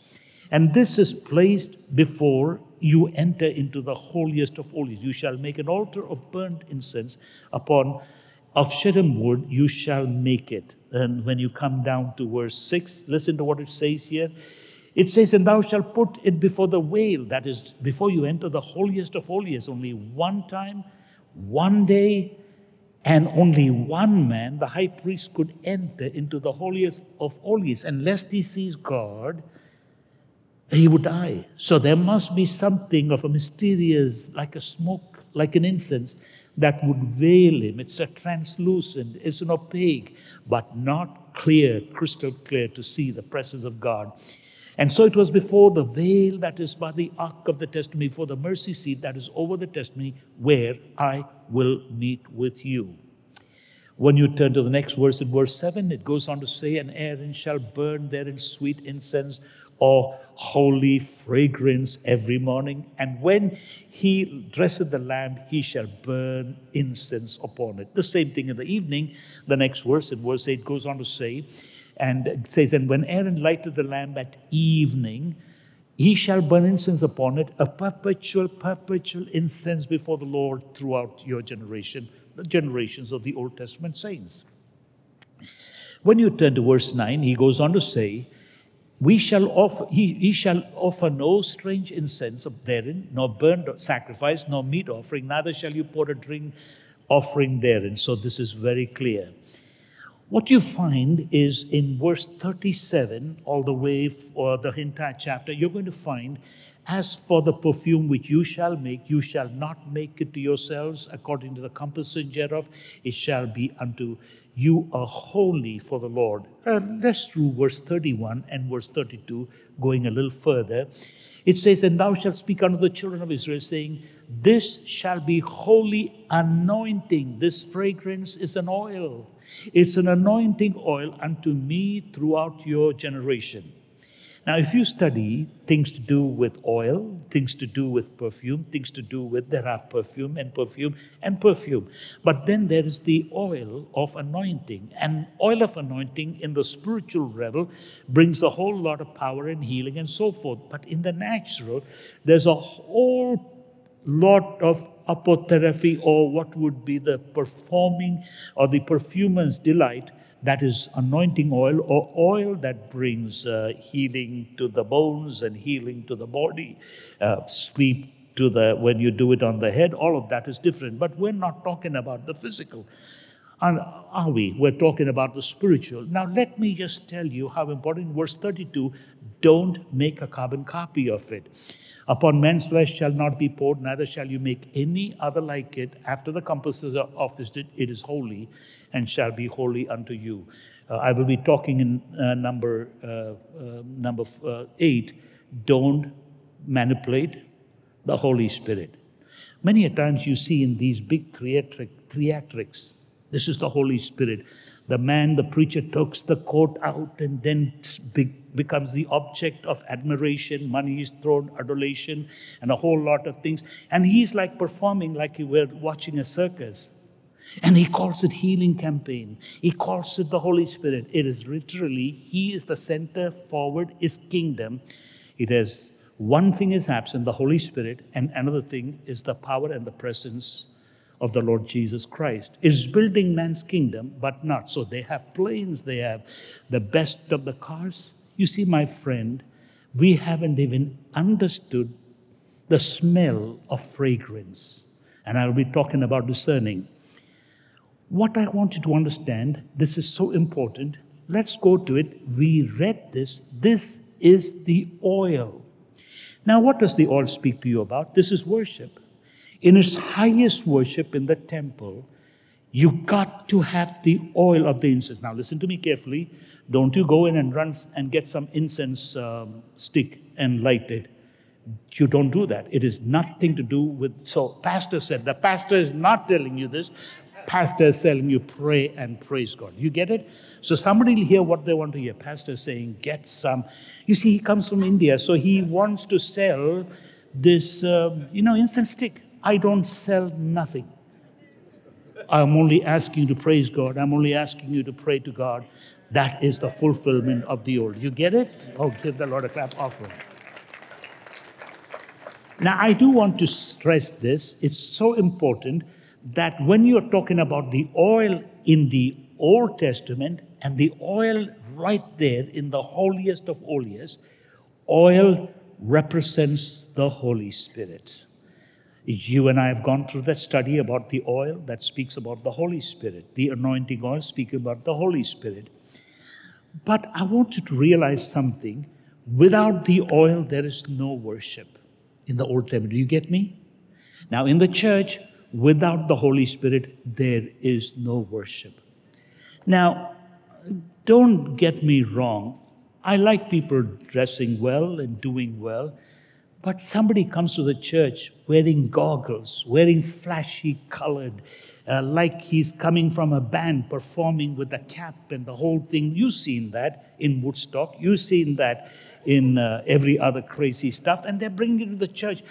And this is placed before you enter into the holiest of holies. You shall make an altar of burnt incense upon of shittim wood, you shall make it. And when you come down to verse 6, listen to what it says here. It says, And thou shalt put it before the veil, that is, before you enter the holiest of holies, only one time, one day, and only one man, the high priest, could enter into the holiest of holies. Unless he sees God, he would die. So there must be something of a mysterious, like a smoke, like an incense, that would veil him. It's a translucent, it's an opaque, but not clear, crystal clear to see the presence of God. And so it was before the veil that is by the ark of the testimony, for the mercy seat that is over the testimony, where I will meet with you. When you turn to the next verse, in verse 7, it goes on to say, And Aaron shall burn therein sweet incense or holy fragrance every morning. And when he dresseth the lamp, he shall burn incense upon it. The same thing in the evening. The next verse, in verse 8, goes on to say, And it says, And when Aaron lighted the lamp at evening, he shall burn incense upon it, a perpetual, perpetual incense before the Lord throughout your generation, the generations of the Old Testament saints. When you turn to verse 9, he goes on to say, we shall offer, he, he shall offer no strange incense therein, nor burnt sacrifice, nor meat offering, neither shall you pour a drink offering therein. So this is very clear. What you find is in verse 37, all the way for the entire chapter, you're going to find, as for the perfume which you shall make, you shall not make it to yourselves according to the composition thereof, it shall be unto you a holy for the Lord. Uh, let's through verse 31 and verse 32, going a little further. It says, And thou shalt speak unto the children of Israel, saying, This shall be holy anointing. This fragrance is an oil. It's an anointing oil unto me throughout your generation. Now, if you study things to do with oil, things to do with perfume, things to do with, there are perfume and perfume and perfume. But then there is the oil of anointing. And oil of anointing in the spiritual realm brings a whole lot of power and healing and so forth. But in the natural, there's a whole lot of apotherapy or what would be the performing or the perfumer's delight that is anointing oil or oil that brings uh, healing to the bones and healing to the body uh, sleep to the when you do it on the head all of that is different. But we're not talking about the physical are we we're talking about the spiritual now let me just tell you how important verse 32 don't make a carbon copy of it upon men's flesh shall not be poured neither shall you make any other like it after the compasses of this it is holy and shall be holy unto you. Uh, I will be talking in uh, number, uh, uh number uh, eight. Don't manipulate the Holy Spirit. Many a times you see in these big theatric, theatrics, this is the Holy Spirit. The man, the preacher, takes the coat out and then becomes the object of admiration. Money is thrown, adulation, and a whole lot of things. And he's like performing like he were watching a circus. And he calls it healing campaign. He calls it the Holy Spirit. It is literally, he is the center forward, his kingdom. It has one thing is absent, the Holy Spirit, and another thing is the power and the presence of the Lord Jesus Christ. Is building man's kingdom, but not. So they have planes, they have the best of the cars. You see, my friend, we haven't even understood the smell of fragrance. And I'll be talking about discerning. What I want you to understand, this is so important. Let's go to it. We read this. This is the oil. Now, what does the oil speak to you about? This is worship. In its highest worship in the temple, you got to have the oil of the incense. Now, listen to me carefully. Don't you go in and run and get some incense um, stick and light it. You don't do that. It is nothing to do with. So, pastor said, the pastor is not telling you this pastor is telling you pray and praise God. You get it? So somebody will hear what they want to hear. Pastor is saying, get some. You see, he comes from India, so he wants to sell this, um, you know, incense stick. I don't sell nothing. I'm only asking you to praise God. I'm only asking you to pray to God. That is the fulfillment of the old. You get it? Oh, give the Lord a clap offering. Now, I do want to stress this. It's so important that when you're talking about the oil in the Old Testament and the oil right there in the holiest of holiest, oil represents the Holy Spirit. You and I have gone through that study about the oil that speaks about the Holy Spirit, the anointing oil speaking about the Holy Spirit. But I want you to realize something. Without the oil, there is no worship in the Old Testament. Do you get me? Now, in the church, Without the Holy Spirit, there is no worship. Now, don't get me wrong. I like people dressing well and doing well, but somebody comes to the church wearing goggles, wearing flashy colored, uh, like he's coming from a band performing with a cap and the whole thing. You've seen that in Woodstock, you've seen that in uh, every other crazy stuff, and they're bringing it to the church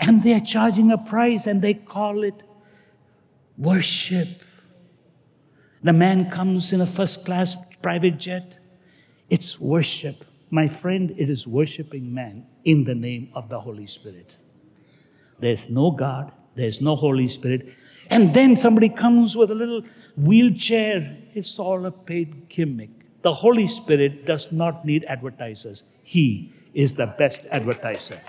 and they're charging a price and they call it worship. The man comes in a first class private jet, It's worship. My friend, it is worshiping man in the name of the Holy Spirit. There's no God, there's no Holy Spirit. And then somebody comes with a little wheelchair. It's all a paid gimmick. The Holy Spirit does not need advertisers, He is the best advertiser.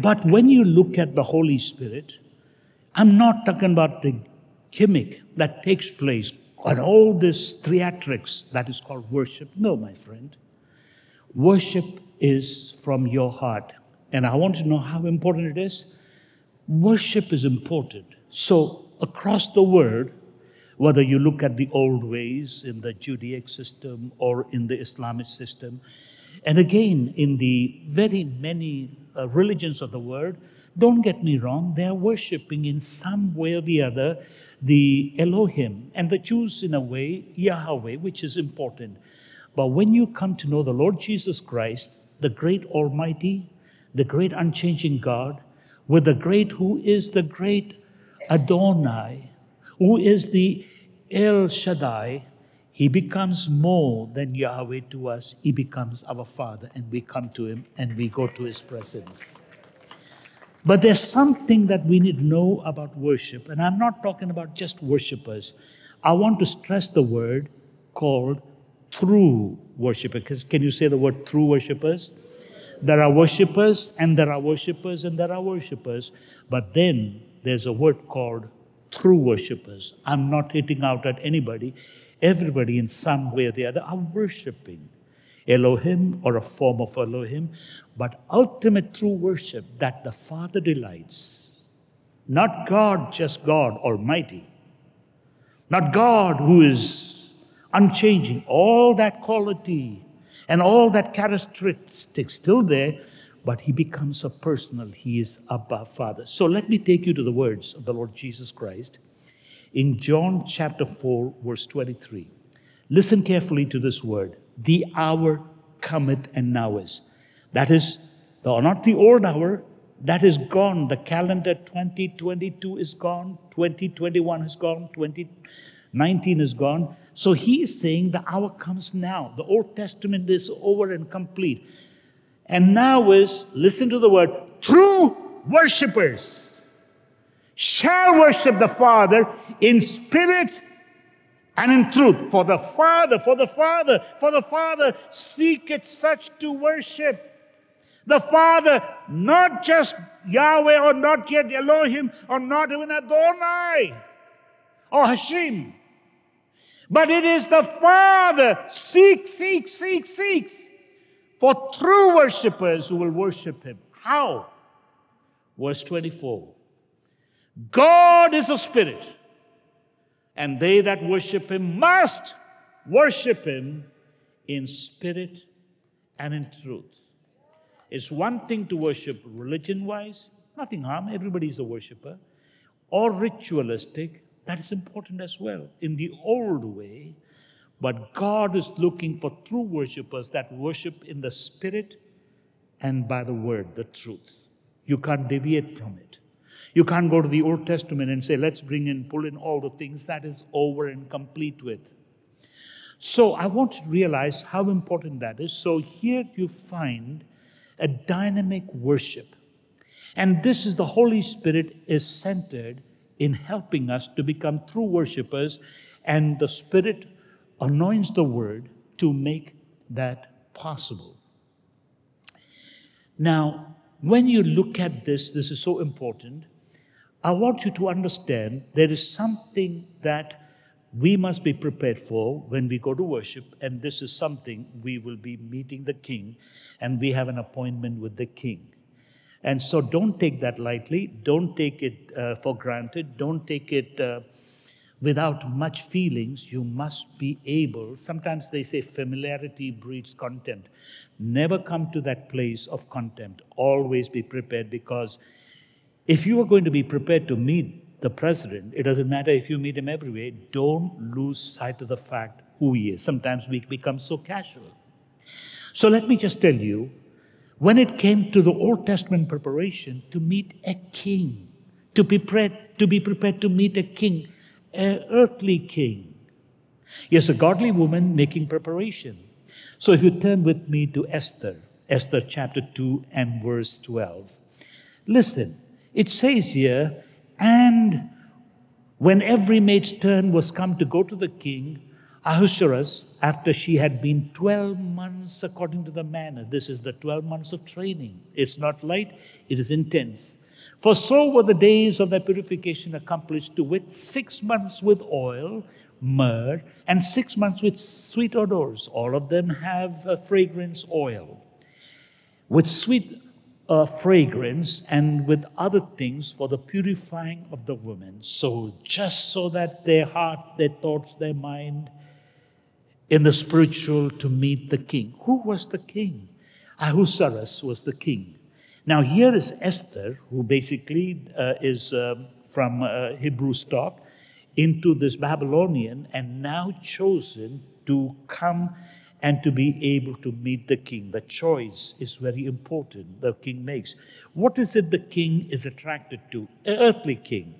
But when you look at the Holy Spirit, I'm not talking about the gimmick that takes place on all this theatrics that is called worship. No, my friend. Worship is from your heart. And I want to know how important it is. Worship is important. So, across the world, whether you look at the old ways in the Judaic system or in the Islamic system, and again in the very many uh, religions of the world, don't get me wrong, they are worshiping in some way or the other the Elohim, and the Jews, in a way, Yahweh, which is important. But when you come to know the Lord Jesus Christ, the great Almighty, the great unchanging God, with the great who is the great Adonai, who is the El Shaddai, he becomes more than Yahweh to us. He becomes our Father, and we come to him and we go to his presence. But there's something that we need to know about worship, and I'm not talking about just worshipers. I want to stress the word called true worshipers. Can you say the word true worshipers? There are worshipers, and there are worshipers, and there are worshipers. But then there's a word called true worshipers. I'm not hitting out at anybody. Everybody, in some way or the other, are worshiping Elohim or a form of Elohim, but ultimate true worship that the Father delights. Not God, just God Almighty. Not God who is unchanging. All that quality and all that characteristics still there, but he becomes a personal, he is above Father. So let me take you to the words of the Lord Jesus Christ in John chapter 4, verse 23. Listen carefully to this word the hour cometh and now is. That is, the, not the old hour, that is gone. The calendar 2022 is gone, 2021 is gone, 2019 is gone. So he is saying the hour comes now. The Old Testament is over and complete. And now is, listen to the word, true worshippers shall worship the Father in spirit and in truth. For the Father, for the Father, for the Father seeketh such to worship. The Father, not just Yahweh or not yet Elohim or not even Adonai or Hashem, but it is the Father seek, seek, seek, seeks for true worshippers who will worship Him. How? Verse 24 God is a spirit and they that worship him must worship him in spirit and in truth. It's one thing to worship religion wise, nothing harm, everybody is a worshiper, or ritualistic, that is important as well in the old way. But God is looking for true worshippers that worship in the spirit and by the word, the truth. You can't deviate from it. You can't go to the Old Testament and say, let's bring in, pull in all the things that is over and complete with. So I want to realize how important that is. So here you find a dynamic worship. And this is the Holy Spirit is centered in helping us to become true worshipers, and the Spirit anoints the word to make that possible. Now, when you look at this, this is so important. I want you to understand there is something that we must be prepared for when we go to worship, and this is something we will be meeting the King, and we have an appointment with the King. And so don't take that lightly, don't take it uh, for granted, don't take it uh, without much feelings. You must be able, sometimes they say familiarity breeds contempt. Never come to that place of contempt. Always be prepared because if you are going to be prepared to meet the president, it doesn't matter if you meet him every way, don't lose sight of the fact who he is. Sometimes we become so casual. So let me just tell you when it came to the Old Testament preparation to meet a king, to be prepared to, be prepared to meet a king, an earthly king, Yes, a godly woman making preparation. So if you turn with me to Esther, Esther chapter 2 and verse 12. Listen, it says here, and when every maid's turn was come to go to the king, Ahasuerus, after she had been 12 months according to the manner, this is the 12 months of training. It's not light, it is intense. For so were the days of their purification accomplished, to wit, six months with oil, myrrh, and six months with sweet odors. All of them have a fragrance oil. With sweet uh, fragrance and with other things for the purifying of the women. So, just so that their heart, their thoughts, their mind, in the spiritual to meet the king. Who was the king? Ahasuerus was the king. Now, here is Esther, who basically uh, is uh, from uh, Hebrew stock, into this Babylonian and now chosen to come and to be able to meet the king. The choice is very important, the king makes. What is it the king is attracted to? An earthly king.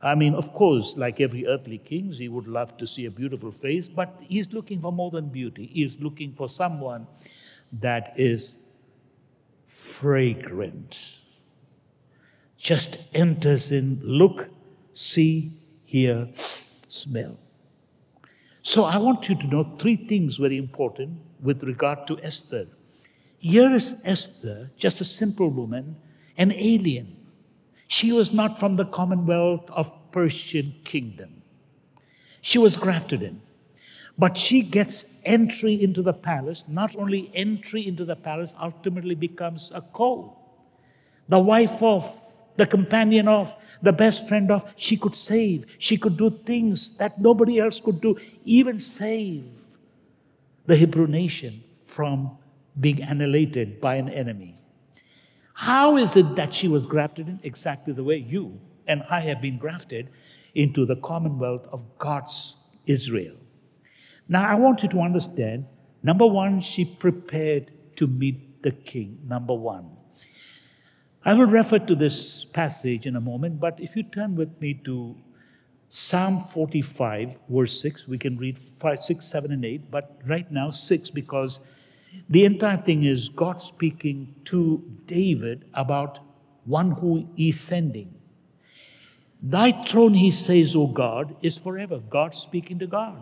I mean, of course, like every earthly king, he would love to see a beautiful face, but he's looking for more than beauty. He's looking for someone that is fragrant. Just enters in, look, see, hear, smell. So I want you to know three things very important with regard to Esther. Here is Esther, just a simple woman, an alien. She was not from the commonwealth of Persian kingdom. She was grafted in. But she gets entry into the palace. Not only entry into the palace, ultimately becomes a co. The wife of, the companion of, the best friend of. She could save. She could do things that nobody else could do, even save the Hebrew nation from being annihilated by an enemy. How is it that she was grafted in? Exactly the way you and I have been grafted into the commonwealth of God's Israel. Now, I want you to understand number one, she prepared to meet the king. Number one. I will refer to this passage in a moment, but if you turn with me to Psalm 45, verse 6, we can read 5, 6, 7, and 8, but right now 6 because the entire thing is God speaking to David about one who is sending. Thy throne, he says, O God, is forever. God speaking to God.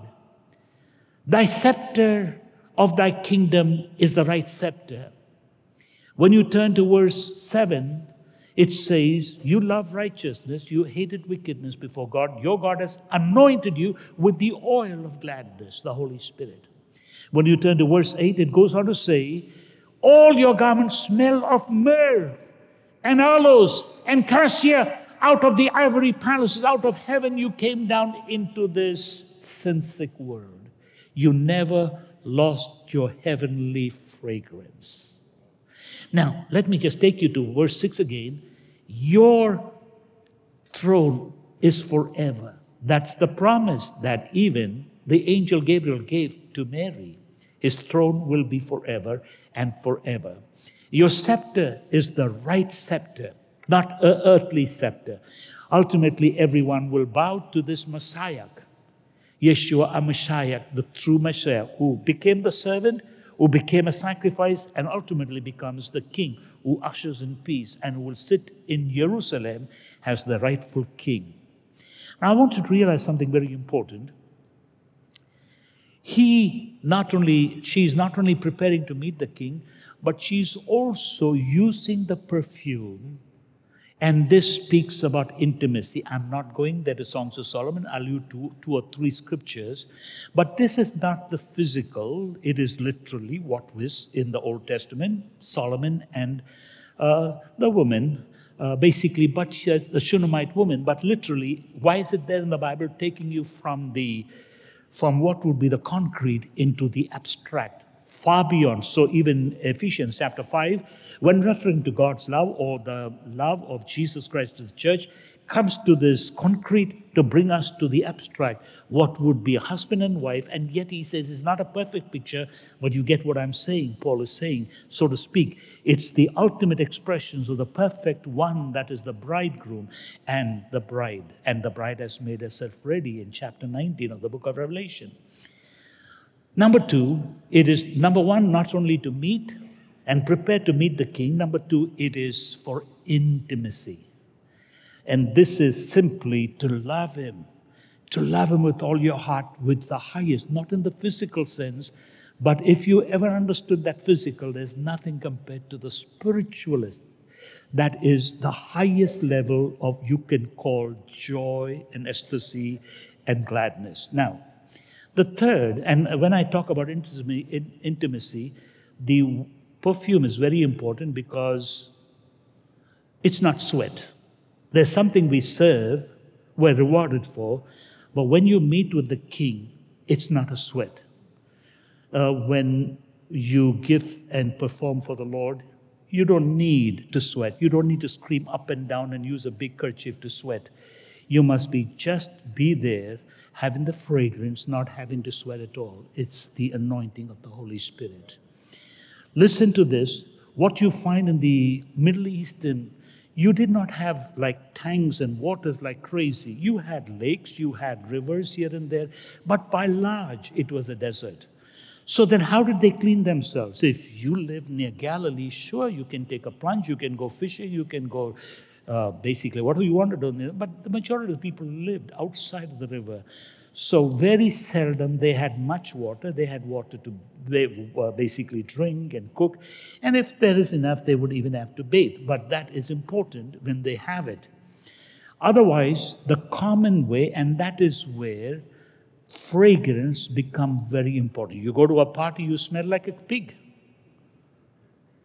Thy scepter of thy kingdom is the right scepter. When you turn to verse 7, it says, You love righteousness, you hated wickedness before God. Your God has anointed you with the oil of gladness, the Holy Spirit. When you turn to verse 8, it goes on to say, All your garments smell of myrrh and aloes and cassia. Out of the ivory palaces, out of heaven, you came down into this sin sick world. You never lost your heavenly fragrance. Now, let me just take you to verse 6 again. Your throne is forever. That's the promise that even the angel Gabriel gave to Mary. His throne will be forever and forever. Your scepter is the right scepter, not an earthly scepter. Ultimately, everyone will bow to this Messiah, Yeshua HaMashiach, the true Messiah, who became the servant, who became a sacrifice, and ultimately becomes the king who ushers in peace and will sit in Jerusalem as the rightful king. Now, I want you to realize something very important he not only she's not only preparing to meet the king but she's also using the perfume and this speaks about intimacy. I'm not going there to songs of solomon. I'll use two, two or three scriptures. But this is not the physical. It is literally what was in the old testament solomon and uh, the woman. Uh, basically but the shunammite woman. But literally why is it there in the bible taking you from the from what would be the concrete into the abstract, far beyond. So, even Ephesians chapter 5, when referring to God's love or the love of Jesus Christ to the church, comes to this concrete to bring us to the abstract, what would be a husband and wife, and yet he says it's not a perfect picture, but you get what I'm saying, Paul is saying, so to speak. It's the ultimate expressions of the perfect one that is the bridegroom and the bride. And the bride has made herself ready in chapter 19 of the book of Revelation. Number two, it is number one, not only to meet and prepare to meet the king. Number two, it is for intimacy. And this is simply to love Him, to love Him with all your heart, with the highest, not in the physical sense, but if you ever understood that physical, there's nothing compared to the spiritualist. That is the highest level of you can call joy and ecstasy and gladness. Now, the third, and when I talk about intimacy, the perfume is very important because it's not sweat. There's something we serve, we're rewarded for, but when you meet with the king, it's not a sweat. Uh, when you give and perform for the Lord, you don't need to sweat. You don't need to scream up and down and use a big kerchief to sweat. You must be just be there, having the fragrance, not having to sweat at all. It's the anointing of the Holy Spirit. Listen to this. What you find in the Middle Eastern you did not have like tanks and waters like crazy. You had lakes, you had rivers here and there, but by large, it was a desert. So then, how did they clean themselves? If you live near Galilee, sure, you can take a plunge, you can go fishing, you can go uh, basically whatever you want to do. But the majority of the people lived outside of the river. So, very seldom they had much water. They had water to they, uh, basically drink and cook. And if there is enough, they would even have to bathe. But that is important when they have it. Otherwise, the common way, and that is where fragrance become very important. You go to a party, you smell like a pig.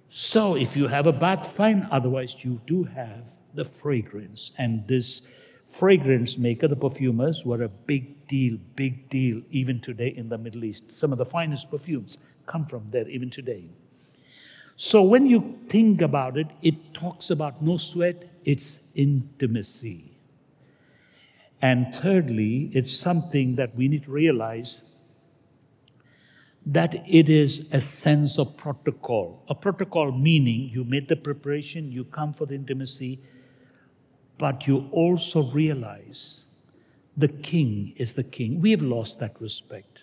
So if you have a bath, fine. Otherwise, you do have the fragrance. And this fragrance maker, the perfumers, were a big deal, big deal even today in the Middle East. Some of the finest perfumes come from there even today. So when you think about it, it talks about no sweat, it's intimacy. And thirdly, it's something that we need to realize that it is a sense of protocol. A protocol meaning you made the preparation, you come for the intimacy, but you also realize the king is the king. We have lost that respect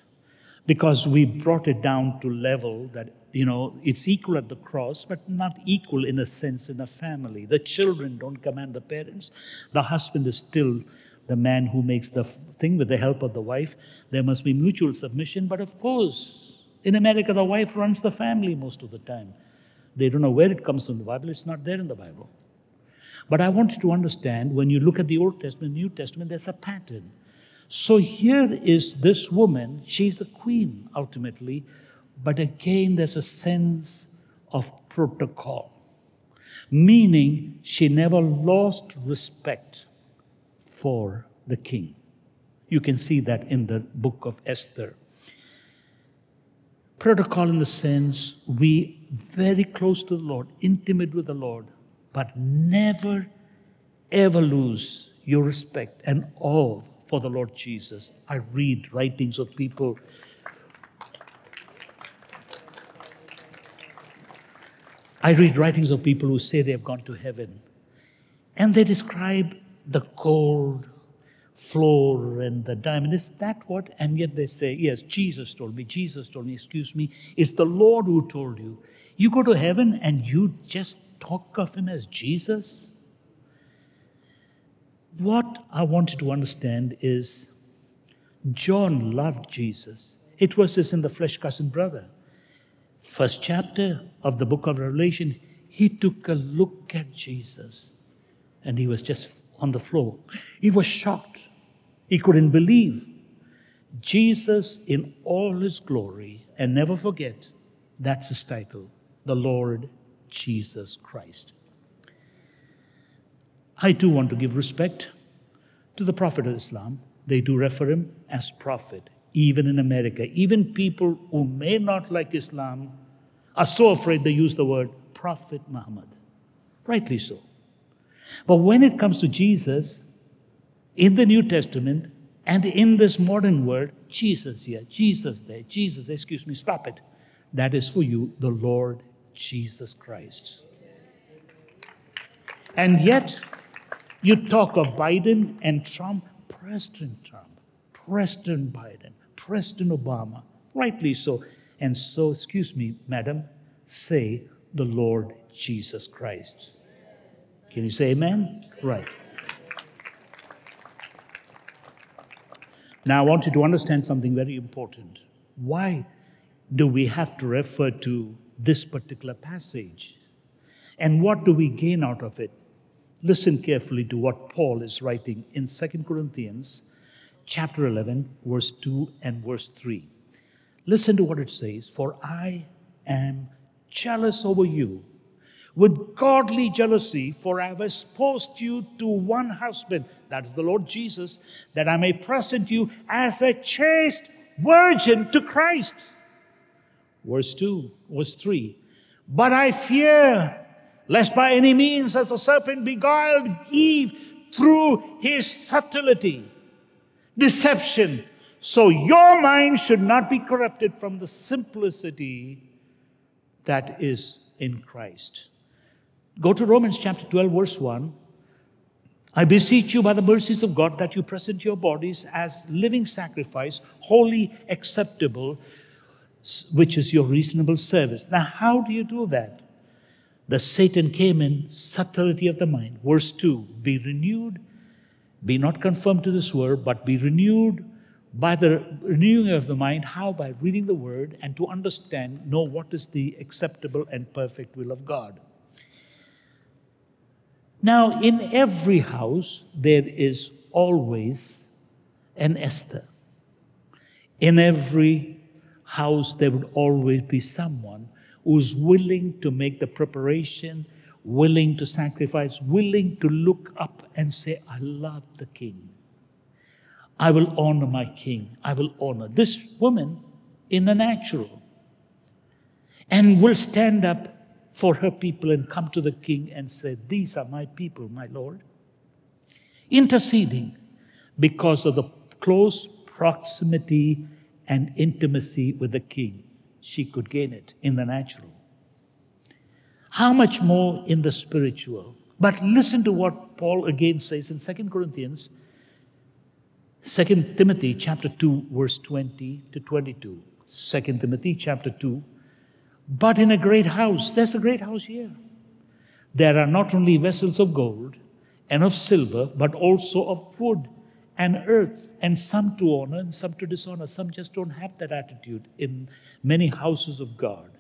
because we brought it down to level that you know it's equal at the cross but not equal in a sense in a family. The children don't command the parents. The husband is still the man who makes the thing with the help of the wife. There must be mutual submission but of course in america the wife runs the family most of the time. They don't know where it comes from. The bible it's not there in the bible but I want you to understand when you look at the Old Testament, New Testament, there's a pattern. So here is this woman, she's the queen ultimately, but again, there's a sense of protocol, meaning she never lost respect for the king. You can see that in the book of Esther. Protocol in the sense we very close to the Lord, intimate with the Lord, but never, ever lose your respect and awe for the Lord Jesus. I read writings of people. I read writings of people who say they have gone to heaven. And they describe the cold floor and the diamond. Is that what? And yet they say, Yes, Jesus told me. Jesus told me. Excuse me. It's the Lord who told you. You go to heaven and you just talk of him as Jesus? What I want you to understand is John loved Jesus. It was his in the flesh cousin brother. First chapter of the book of Revelation, he took a look at Jesus and he was just on the floor. He was shocked. He couldn't believe. Jesus in all his glory, and never forget, that's his title, the Lord Jesus Christ. I too want to give respect to the Prophet of Islam. They do refer him as Prophet, even in America. Even people who may not like Islam are so afraid they use the word Prophet Muhammad. Rightly so. But when it comes to Jesus, in the New Testament and in this modern world, Jesus here, Jesus there, Jesus, excuse me, stop it. That is for you, the Lord Jesus Christ. And yet, you talk of Biden and Trump, President Trump, President Biden, President Obama, rightly so. And so, excuse me, madam, say the Lord Jesus Christ. Can you say amen? Right. Now, I want you to understand something very important. Why do we have to refer to this particular passage? And what do we gain out of it? Listen carefully to what Paul is writing in 2 Corinthians chapter 11 verse 2 and verse 3. Listen to what it says, "For I am jealous over you with godly jealousy, for I have espoused you to one husband, that is the Lord Jesus, that I may present you as a chaste virgin to Christ. Verse 2, verse 3. But I fear lest by any means, as the serpent beguiled Eve through his subtlety, deception, so your mind should not be corrupted from the simplicity that is in Christ. Go to Romans chapter 12, verse 1. I beseech you by the mercies of God that you present your bodies as living sacrifice, wholly acceptable, which is your reasonable service. Now, how do you do that? The Satan came in subtlety of the mind. Verse 2 Be renewed, be not conformed to this world, but be renewed by the renewing of the mind. How? By reading the word and to understand, know what is the acceptable and perfect will of God. Now, in every house, there is always an Esther. In every house, there would always be someone who's willing to make the preparation, willing to sacrifice, willing to look up and say, I love the king. I will honor my king. I will honor this woman in the natural. And will stand up for her people and come to the king and say, These are my people, my Lord. Interceding because of the close proximity and intimacy with the king. She could gain it in the natural. How much more in the spiritual? But listen to what Paul again says in 2 Corinthians, 2 Timothy chapter 2, verse 20 to 22. 2 Timothy chapter 2, but in a great house. There's a great house here. There are not only vessels of gold and of silver, but also of wood and earth, and some to honor and some to dishonor. Some just don't have that attitude in many houses of God.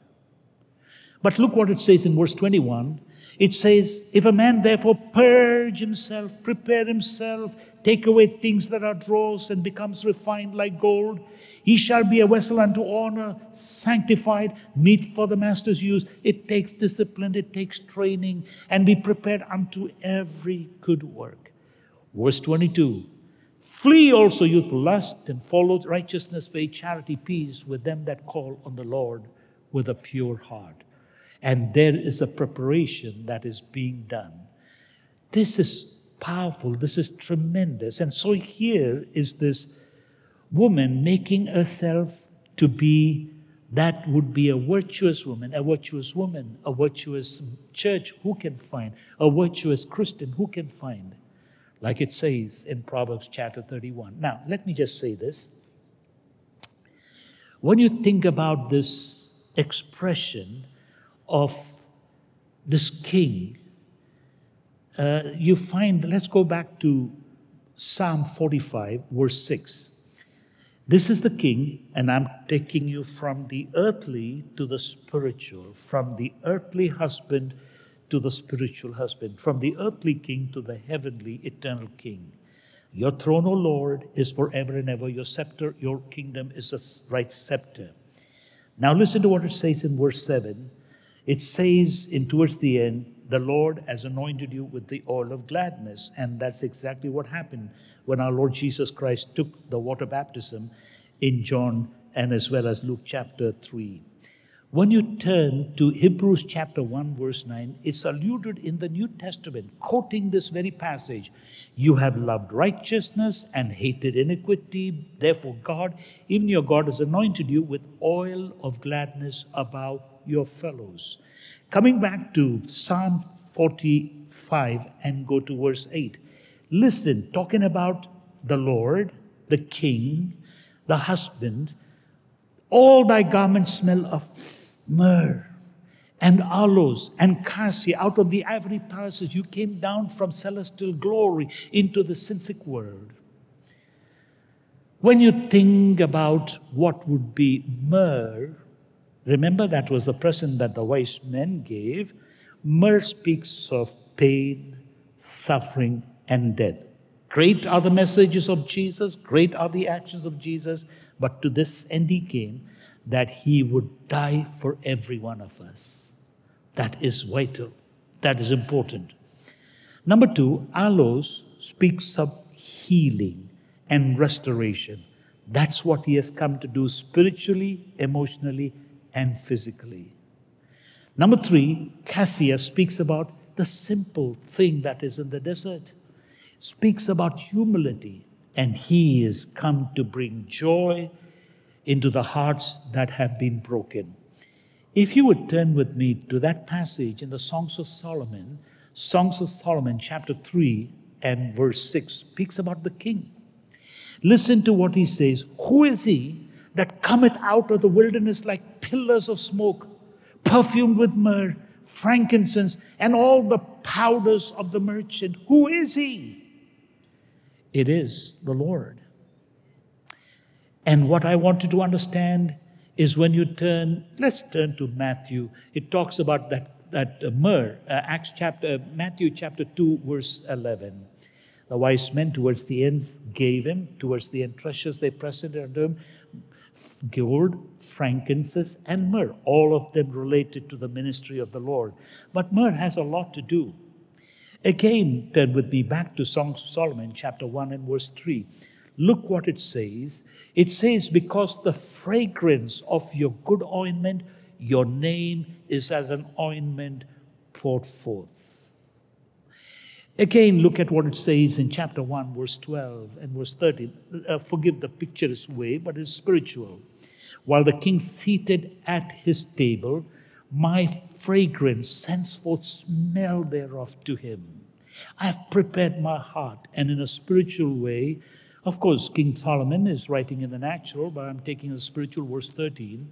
But look what it says in verse 21. It says, If a man therefore purge himself, prepare himself, take away things that are dross, and becomes refined like gold, he shall be a vessel unto honor, sanctified, meet for the master's use. It takes discipline, it takes training, and be prepared unto every good work. Verse 22 Flee also youthful lust, and follow righteousness, faith, charity, peace with them that call on the Lord with a pure heart. And there is a preparation that is being done. This is powerful, this is tremendous. And so here is this woman making herself to be that would be a virtuous woman, a virtuous woman, a virtuous church, who can find? A virtuous Christian, who can find? Like it says in Proverbs chapter 31. Now, let me just say this. When you think about this expression of this king, uh, you find, let's go back to Psalm 45, verse 6. This is the king, and I'm taking you from the earthly to the spiritual, from the earthly husband to the spiritual husband, from the earthly king to the heavenly eternal king. Your throne, O Lord, is forever and ever. Your scepter, your kingdom is a right scepter. Now listen to what it says in verse 7. It says in towards the end, the Lord has anointed you with the oil of gladness. And that's exactly what happened when our Lord Jesus Christ took the water baptism in John and as well as Luke chapter 3. When you turn to Hebrews chapter 1, verse 9, it's alluded in the New Testament, quoting this very passage. You have loved righteousness and hated iniquity. Therefore, God, even your God, has anointed you with oil of gladness above your fellows. Coming back to Psalm 45 and go to verse 8. Listen, talking about the Lord, the King, the husband, all thy garments smell of myrrh and aloes and cassia. Out of the ivory palaces, you came down from celestial glory into the synsic world. When you think about what would be myrrh, remember that was the present that the wise men gave. Myrrh speaks of pain, suffering, and death. Great are the messages of Jesus, great are the actions of Jesus, but to this end he came that he would die for every one of us. That is vital. That is important. Number two, aloes speaks of healing and restoration. That's what he has come to do spiritually, emotionally, and physically. Number three, cassia speaks about the simple thing that is in the desert, speaks about humility, and he is come to bring joy into the hearts that have been broken. If you would turn with me to that passage in the Songs of Solomon, Songs of Solomon, chapter 3 and verse 6, speaks about the king. Listen to what he says Who is he that cometh out of the wilderness like pillars of smoke, perfumed with myrrh, frankincense, and all the powders of the merchant? Who is he? It is the Lord. And what I want you to understand is when you turn, let's turn to Matthew. It talks about that, that uh, myrrh, uh, Acts chapter, Matthew chapter 2, verse 11. The wise men towards the end gave him, towards the end treasures they presented unto him, gold, frankincense, and myrrh, all of them related to the ministry of the Lord. But myrrh has a lot to do. Again, turn with me back to Song of Solomon, chapter 1 and verse 3. Look what it says. It says, Because the fragrance of your good ointment, your name is as an ointment poured forth. Again, look at what it says in chapter 1, verse 12 and verse 13. Uh, forgive the picturesque way, but it's spiritual. While the king seated at his table, my fragrance sends forth smell thereof to him. I have prepared my heart, and in a spiritual way, of course, King Solomon is writing in the natural, but I'm taking the spiritual, verse 13.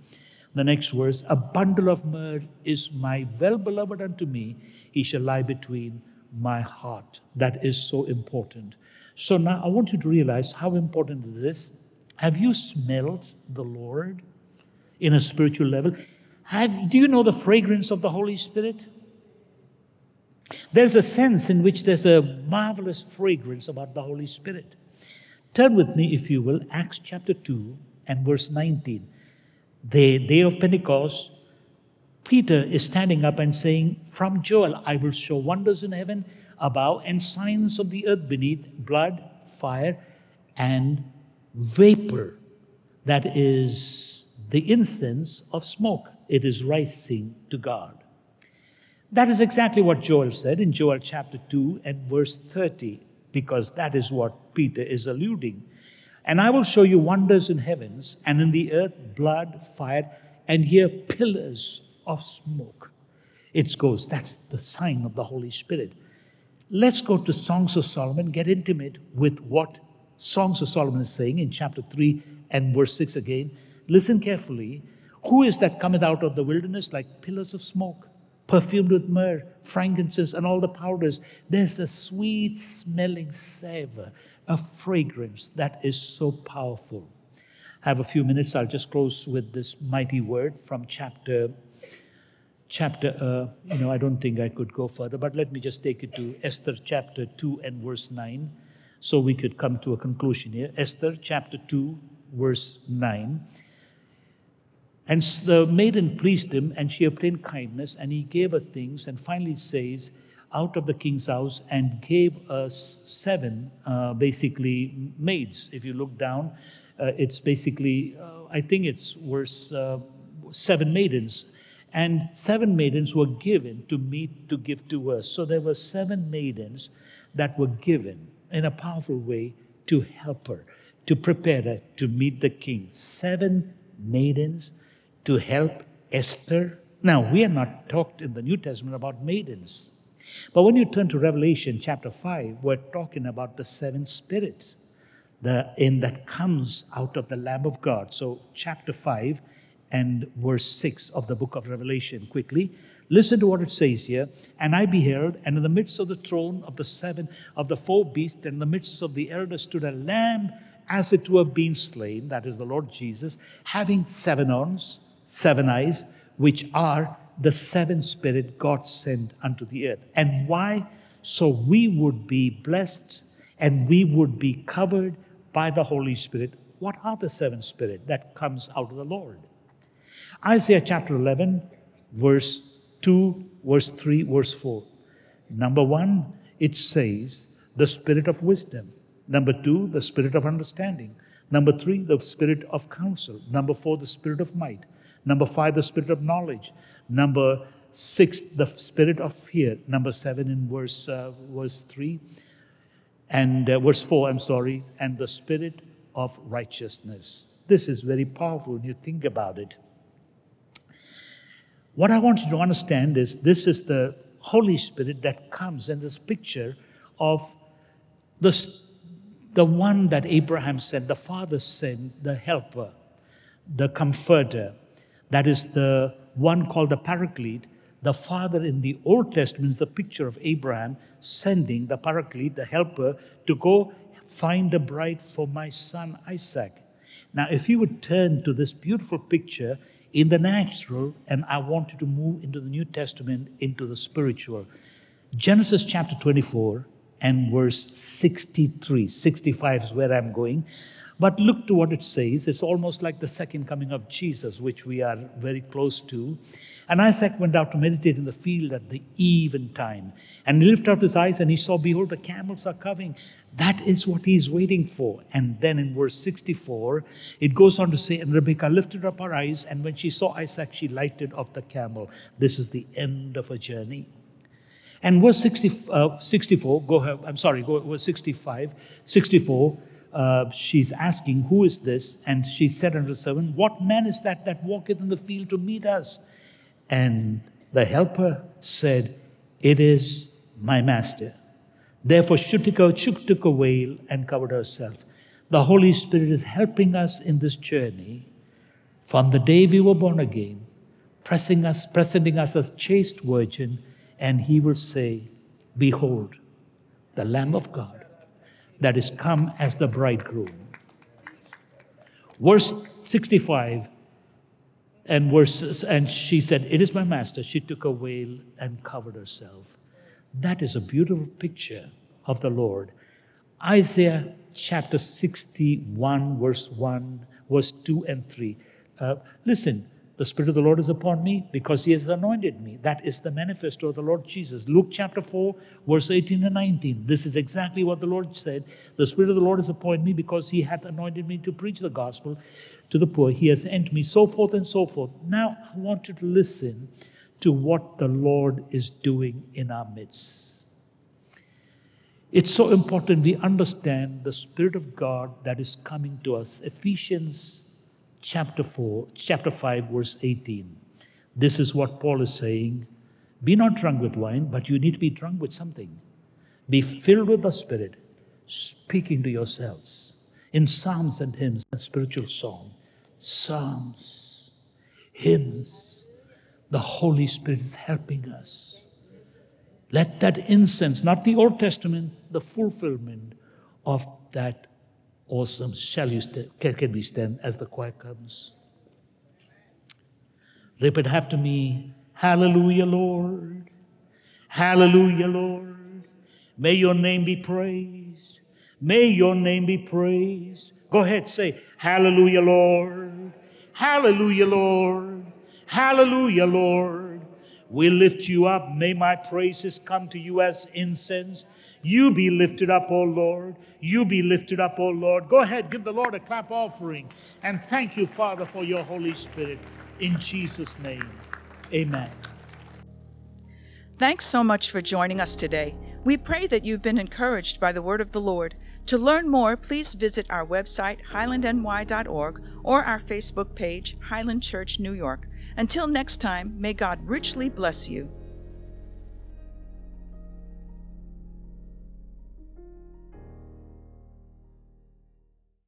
The next verse A bundle of myrrh is my well beloved unto me, he shall lie between my heart. That is so important. So now I want you to realize how important it is. Have you smelled the Lord in a spiritual level? Have, do you know the fragrance of the Holy Spirit? There's a sense in which there's a marvelous fragrance about the Holy Spirit. Turn with me, if you will, Acts chapter 2 and verse 19. The day of Pentecost, Peter is standing up and saying, From Joel I will show wonders in heaven above and signs of the earth beneath blood, fire, and vapor. That is the incense of smoke. It is rising to God. That is exactly what Joel said in Joel chapter 2 and verse 30 because that is what Peter is alluding. And I will show you wonders in heavens and in the earth, blood, fire, and here pillars of smoke. It goes, that's the sign of the Holy Spirit. Let's go to Songs of Solomon, get intimate with what Songs of Solomon is saying in chapter 3 and verse 6 again. Listen carefully. Who is that cometh out of the wilderness like pillars of smoke? perfumed with myrrh, frankincense, and all the powders. There's a sweet smelling savor, a fragrance that is so powerful. I have a few minutes. I'll just close with this mighty word from chapter. Chapter, uh, you know, I don't think I could go further, but let me just take it to Esther chapter 2 and verse 9 so we could come to a conclusion here. Esther chapter 2, verse 9. And the maiden pleased him, and she obtained kindness, and he gave her things, and finally says, out of the king's house, and gave us seven, uh, basically, maids. If you look down, uh, it's basically, uh, I think it's verse, uh, seven maidens, and seven maidens were given to meet to give to us. So there were seven maidens that were given in a powerful way to help her, to prepare her to meet the king. Seven maidens to help Esther. Now, we are not talked in the New Testament about maidens. But when you turn to Revelation chapter 5, we're talking about the seven spirits the, in that comes out of the Lamb of God. So, chapter 5 and verse 6 of the book of Revelation, quickly. Listen to what it says here. And I beheld, and in the midst of the throne of the seven, of the four beasts, and in the midst of the elders stood a lamb as it were being slain, that is the Lord Jesus, having seven horns, seven eyes, which are the seven spirit God sent unto the earth. And why? So we would be blessed and we would be covered by the Holy Spirit. What are the seven spirit that comes out of the Lord? Isaiah chapter 11, verse 2, verse 3, verse 4. Number one, it says the spirit of wisdom. Number two, the spirit of understanding. Number three, the spirit of counsel. Number four, the spirit of might. Number five, the spirit of knowledge. Number six, the spirit of fear. Number seven in verse, uh, verse three. And uh, verse four, I'm sorry, and the spirit of righteousness. This is very powerful when you think about it. What I want you to understand is this is the Holy Spirit that comes in this picture of the, the one that Abraham sent, the Father sent, the helper, the comforter. That is the one called the Paraclete. The Father in the Old Testament is the picture of Abraham sending the Paraclete, the helper, to go find a bride for my son Isaac. Now, if you would turn to this beautiful picture, in the natural, and I want you to move into the New Testament, into the spiritual. Genesis chapter 24 and verse 63. 65 is where I'm going. But look to what it says. It's almost like the second coming of Jesus, which we are very close to. And Isaac went out to meditate in the field at the even time. And he lifted up his eyes and he saw, behold, the camels are coming. That is what he's waiting for. And then in verse 64, it goes on to say, And Rebekah lifted up her eyes, and when she saw Isaac, she lighted off the camel. This is the end of her journey. And verse 60, uh, 64, go ahead, I'm sorry, go verse 65, 64, uh, she's asking, Who is this? And she said unto the servant, What man is that that walketh in the field to meet us? And the helper said, It is my master. Therefore, she took, took a veil and covered herself. The Holy Spirit is helping us in this journey from the day we were born again, pressing us, presenting us as chaste virgin, and He will say, Behold, the Lamb of God that is come as the bridegroom. Verse 65 and verses, and she said, It is my master. She took a veil and covered herself. That is a beautiful picture of the Lord. Isaiah chapter 61, verse 1, verse 2 and 3. Uh, listen, the Spirit of the Lord is upon me because He has anointed me. That is the manifesto of the Lord Jesus. Luke chapter 4, verse 18 and 19. This is exactly what the Lord said. The Spirit of the Lord is upon me because He hath anointed me to preach the gospel to the poor. He has sent me, so forth and so forth. Now, I want you to listen to what the Lord is doing in our midst. It's so important we understand the Spirit of God that is coming to us. Ephesians chapter 4, chapter 5, verse 18. This is what Paul is saying. Be not drunk with wine, but you need to be drunk with something. Be filled with the Spirit, speaking to yourselves in psalms and hymns and spiritual song. Psalms, hymns. The Holy Spirit is helping us. Let that incense, not the Old Testament, the fulfillment of that awesome shall you stand, can, can we stand as the choir comes. Repeat after me, Hallelujah, Lord. Hallelujah, Lord. May your name be praised. May your name be praised. Go ahead, say, Hallelujah, Lord. Hallelujah, Lord. Hallelujah, Lord. We lift you up. May my praises come to you as incense. You be lifted up, O Lord. You be lifted up, O Lord. Go ahead, give the Lord a clap offering. And thank you, Father, for your Holy Spirit. In Jesus' name, amen. Thanks so much for joining us today. We pray that you've been encouraged by the word of the Lord. To learn more, please visit our website, highlandny.org, or our Facebook page, Highland Church New York. Until next time, may God richly bless you.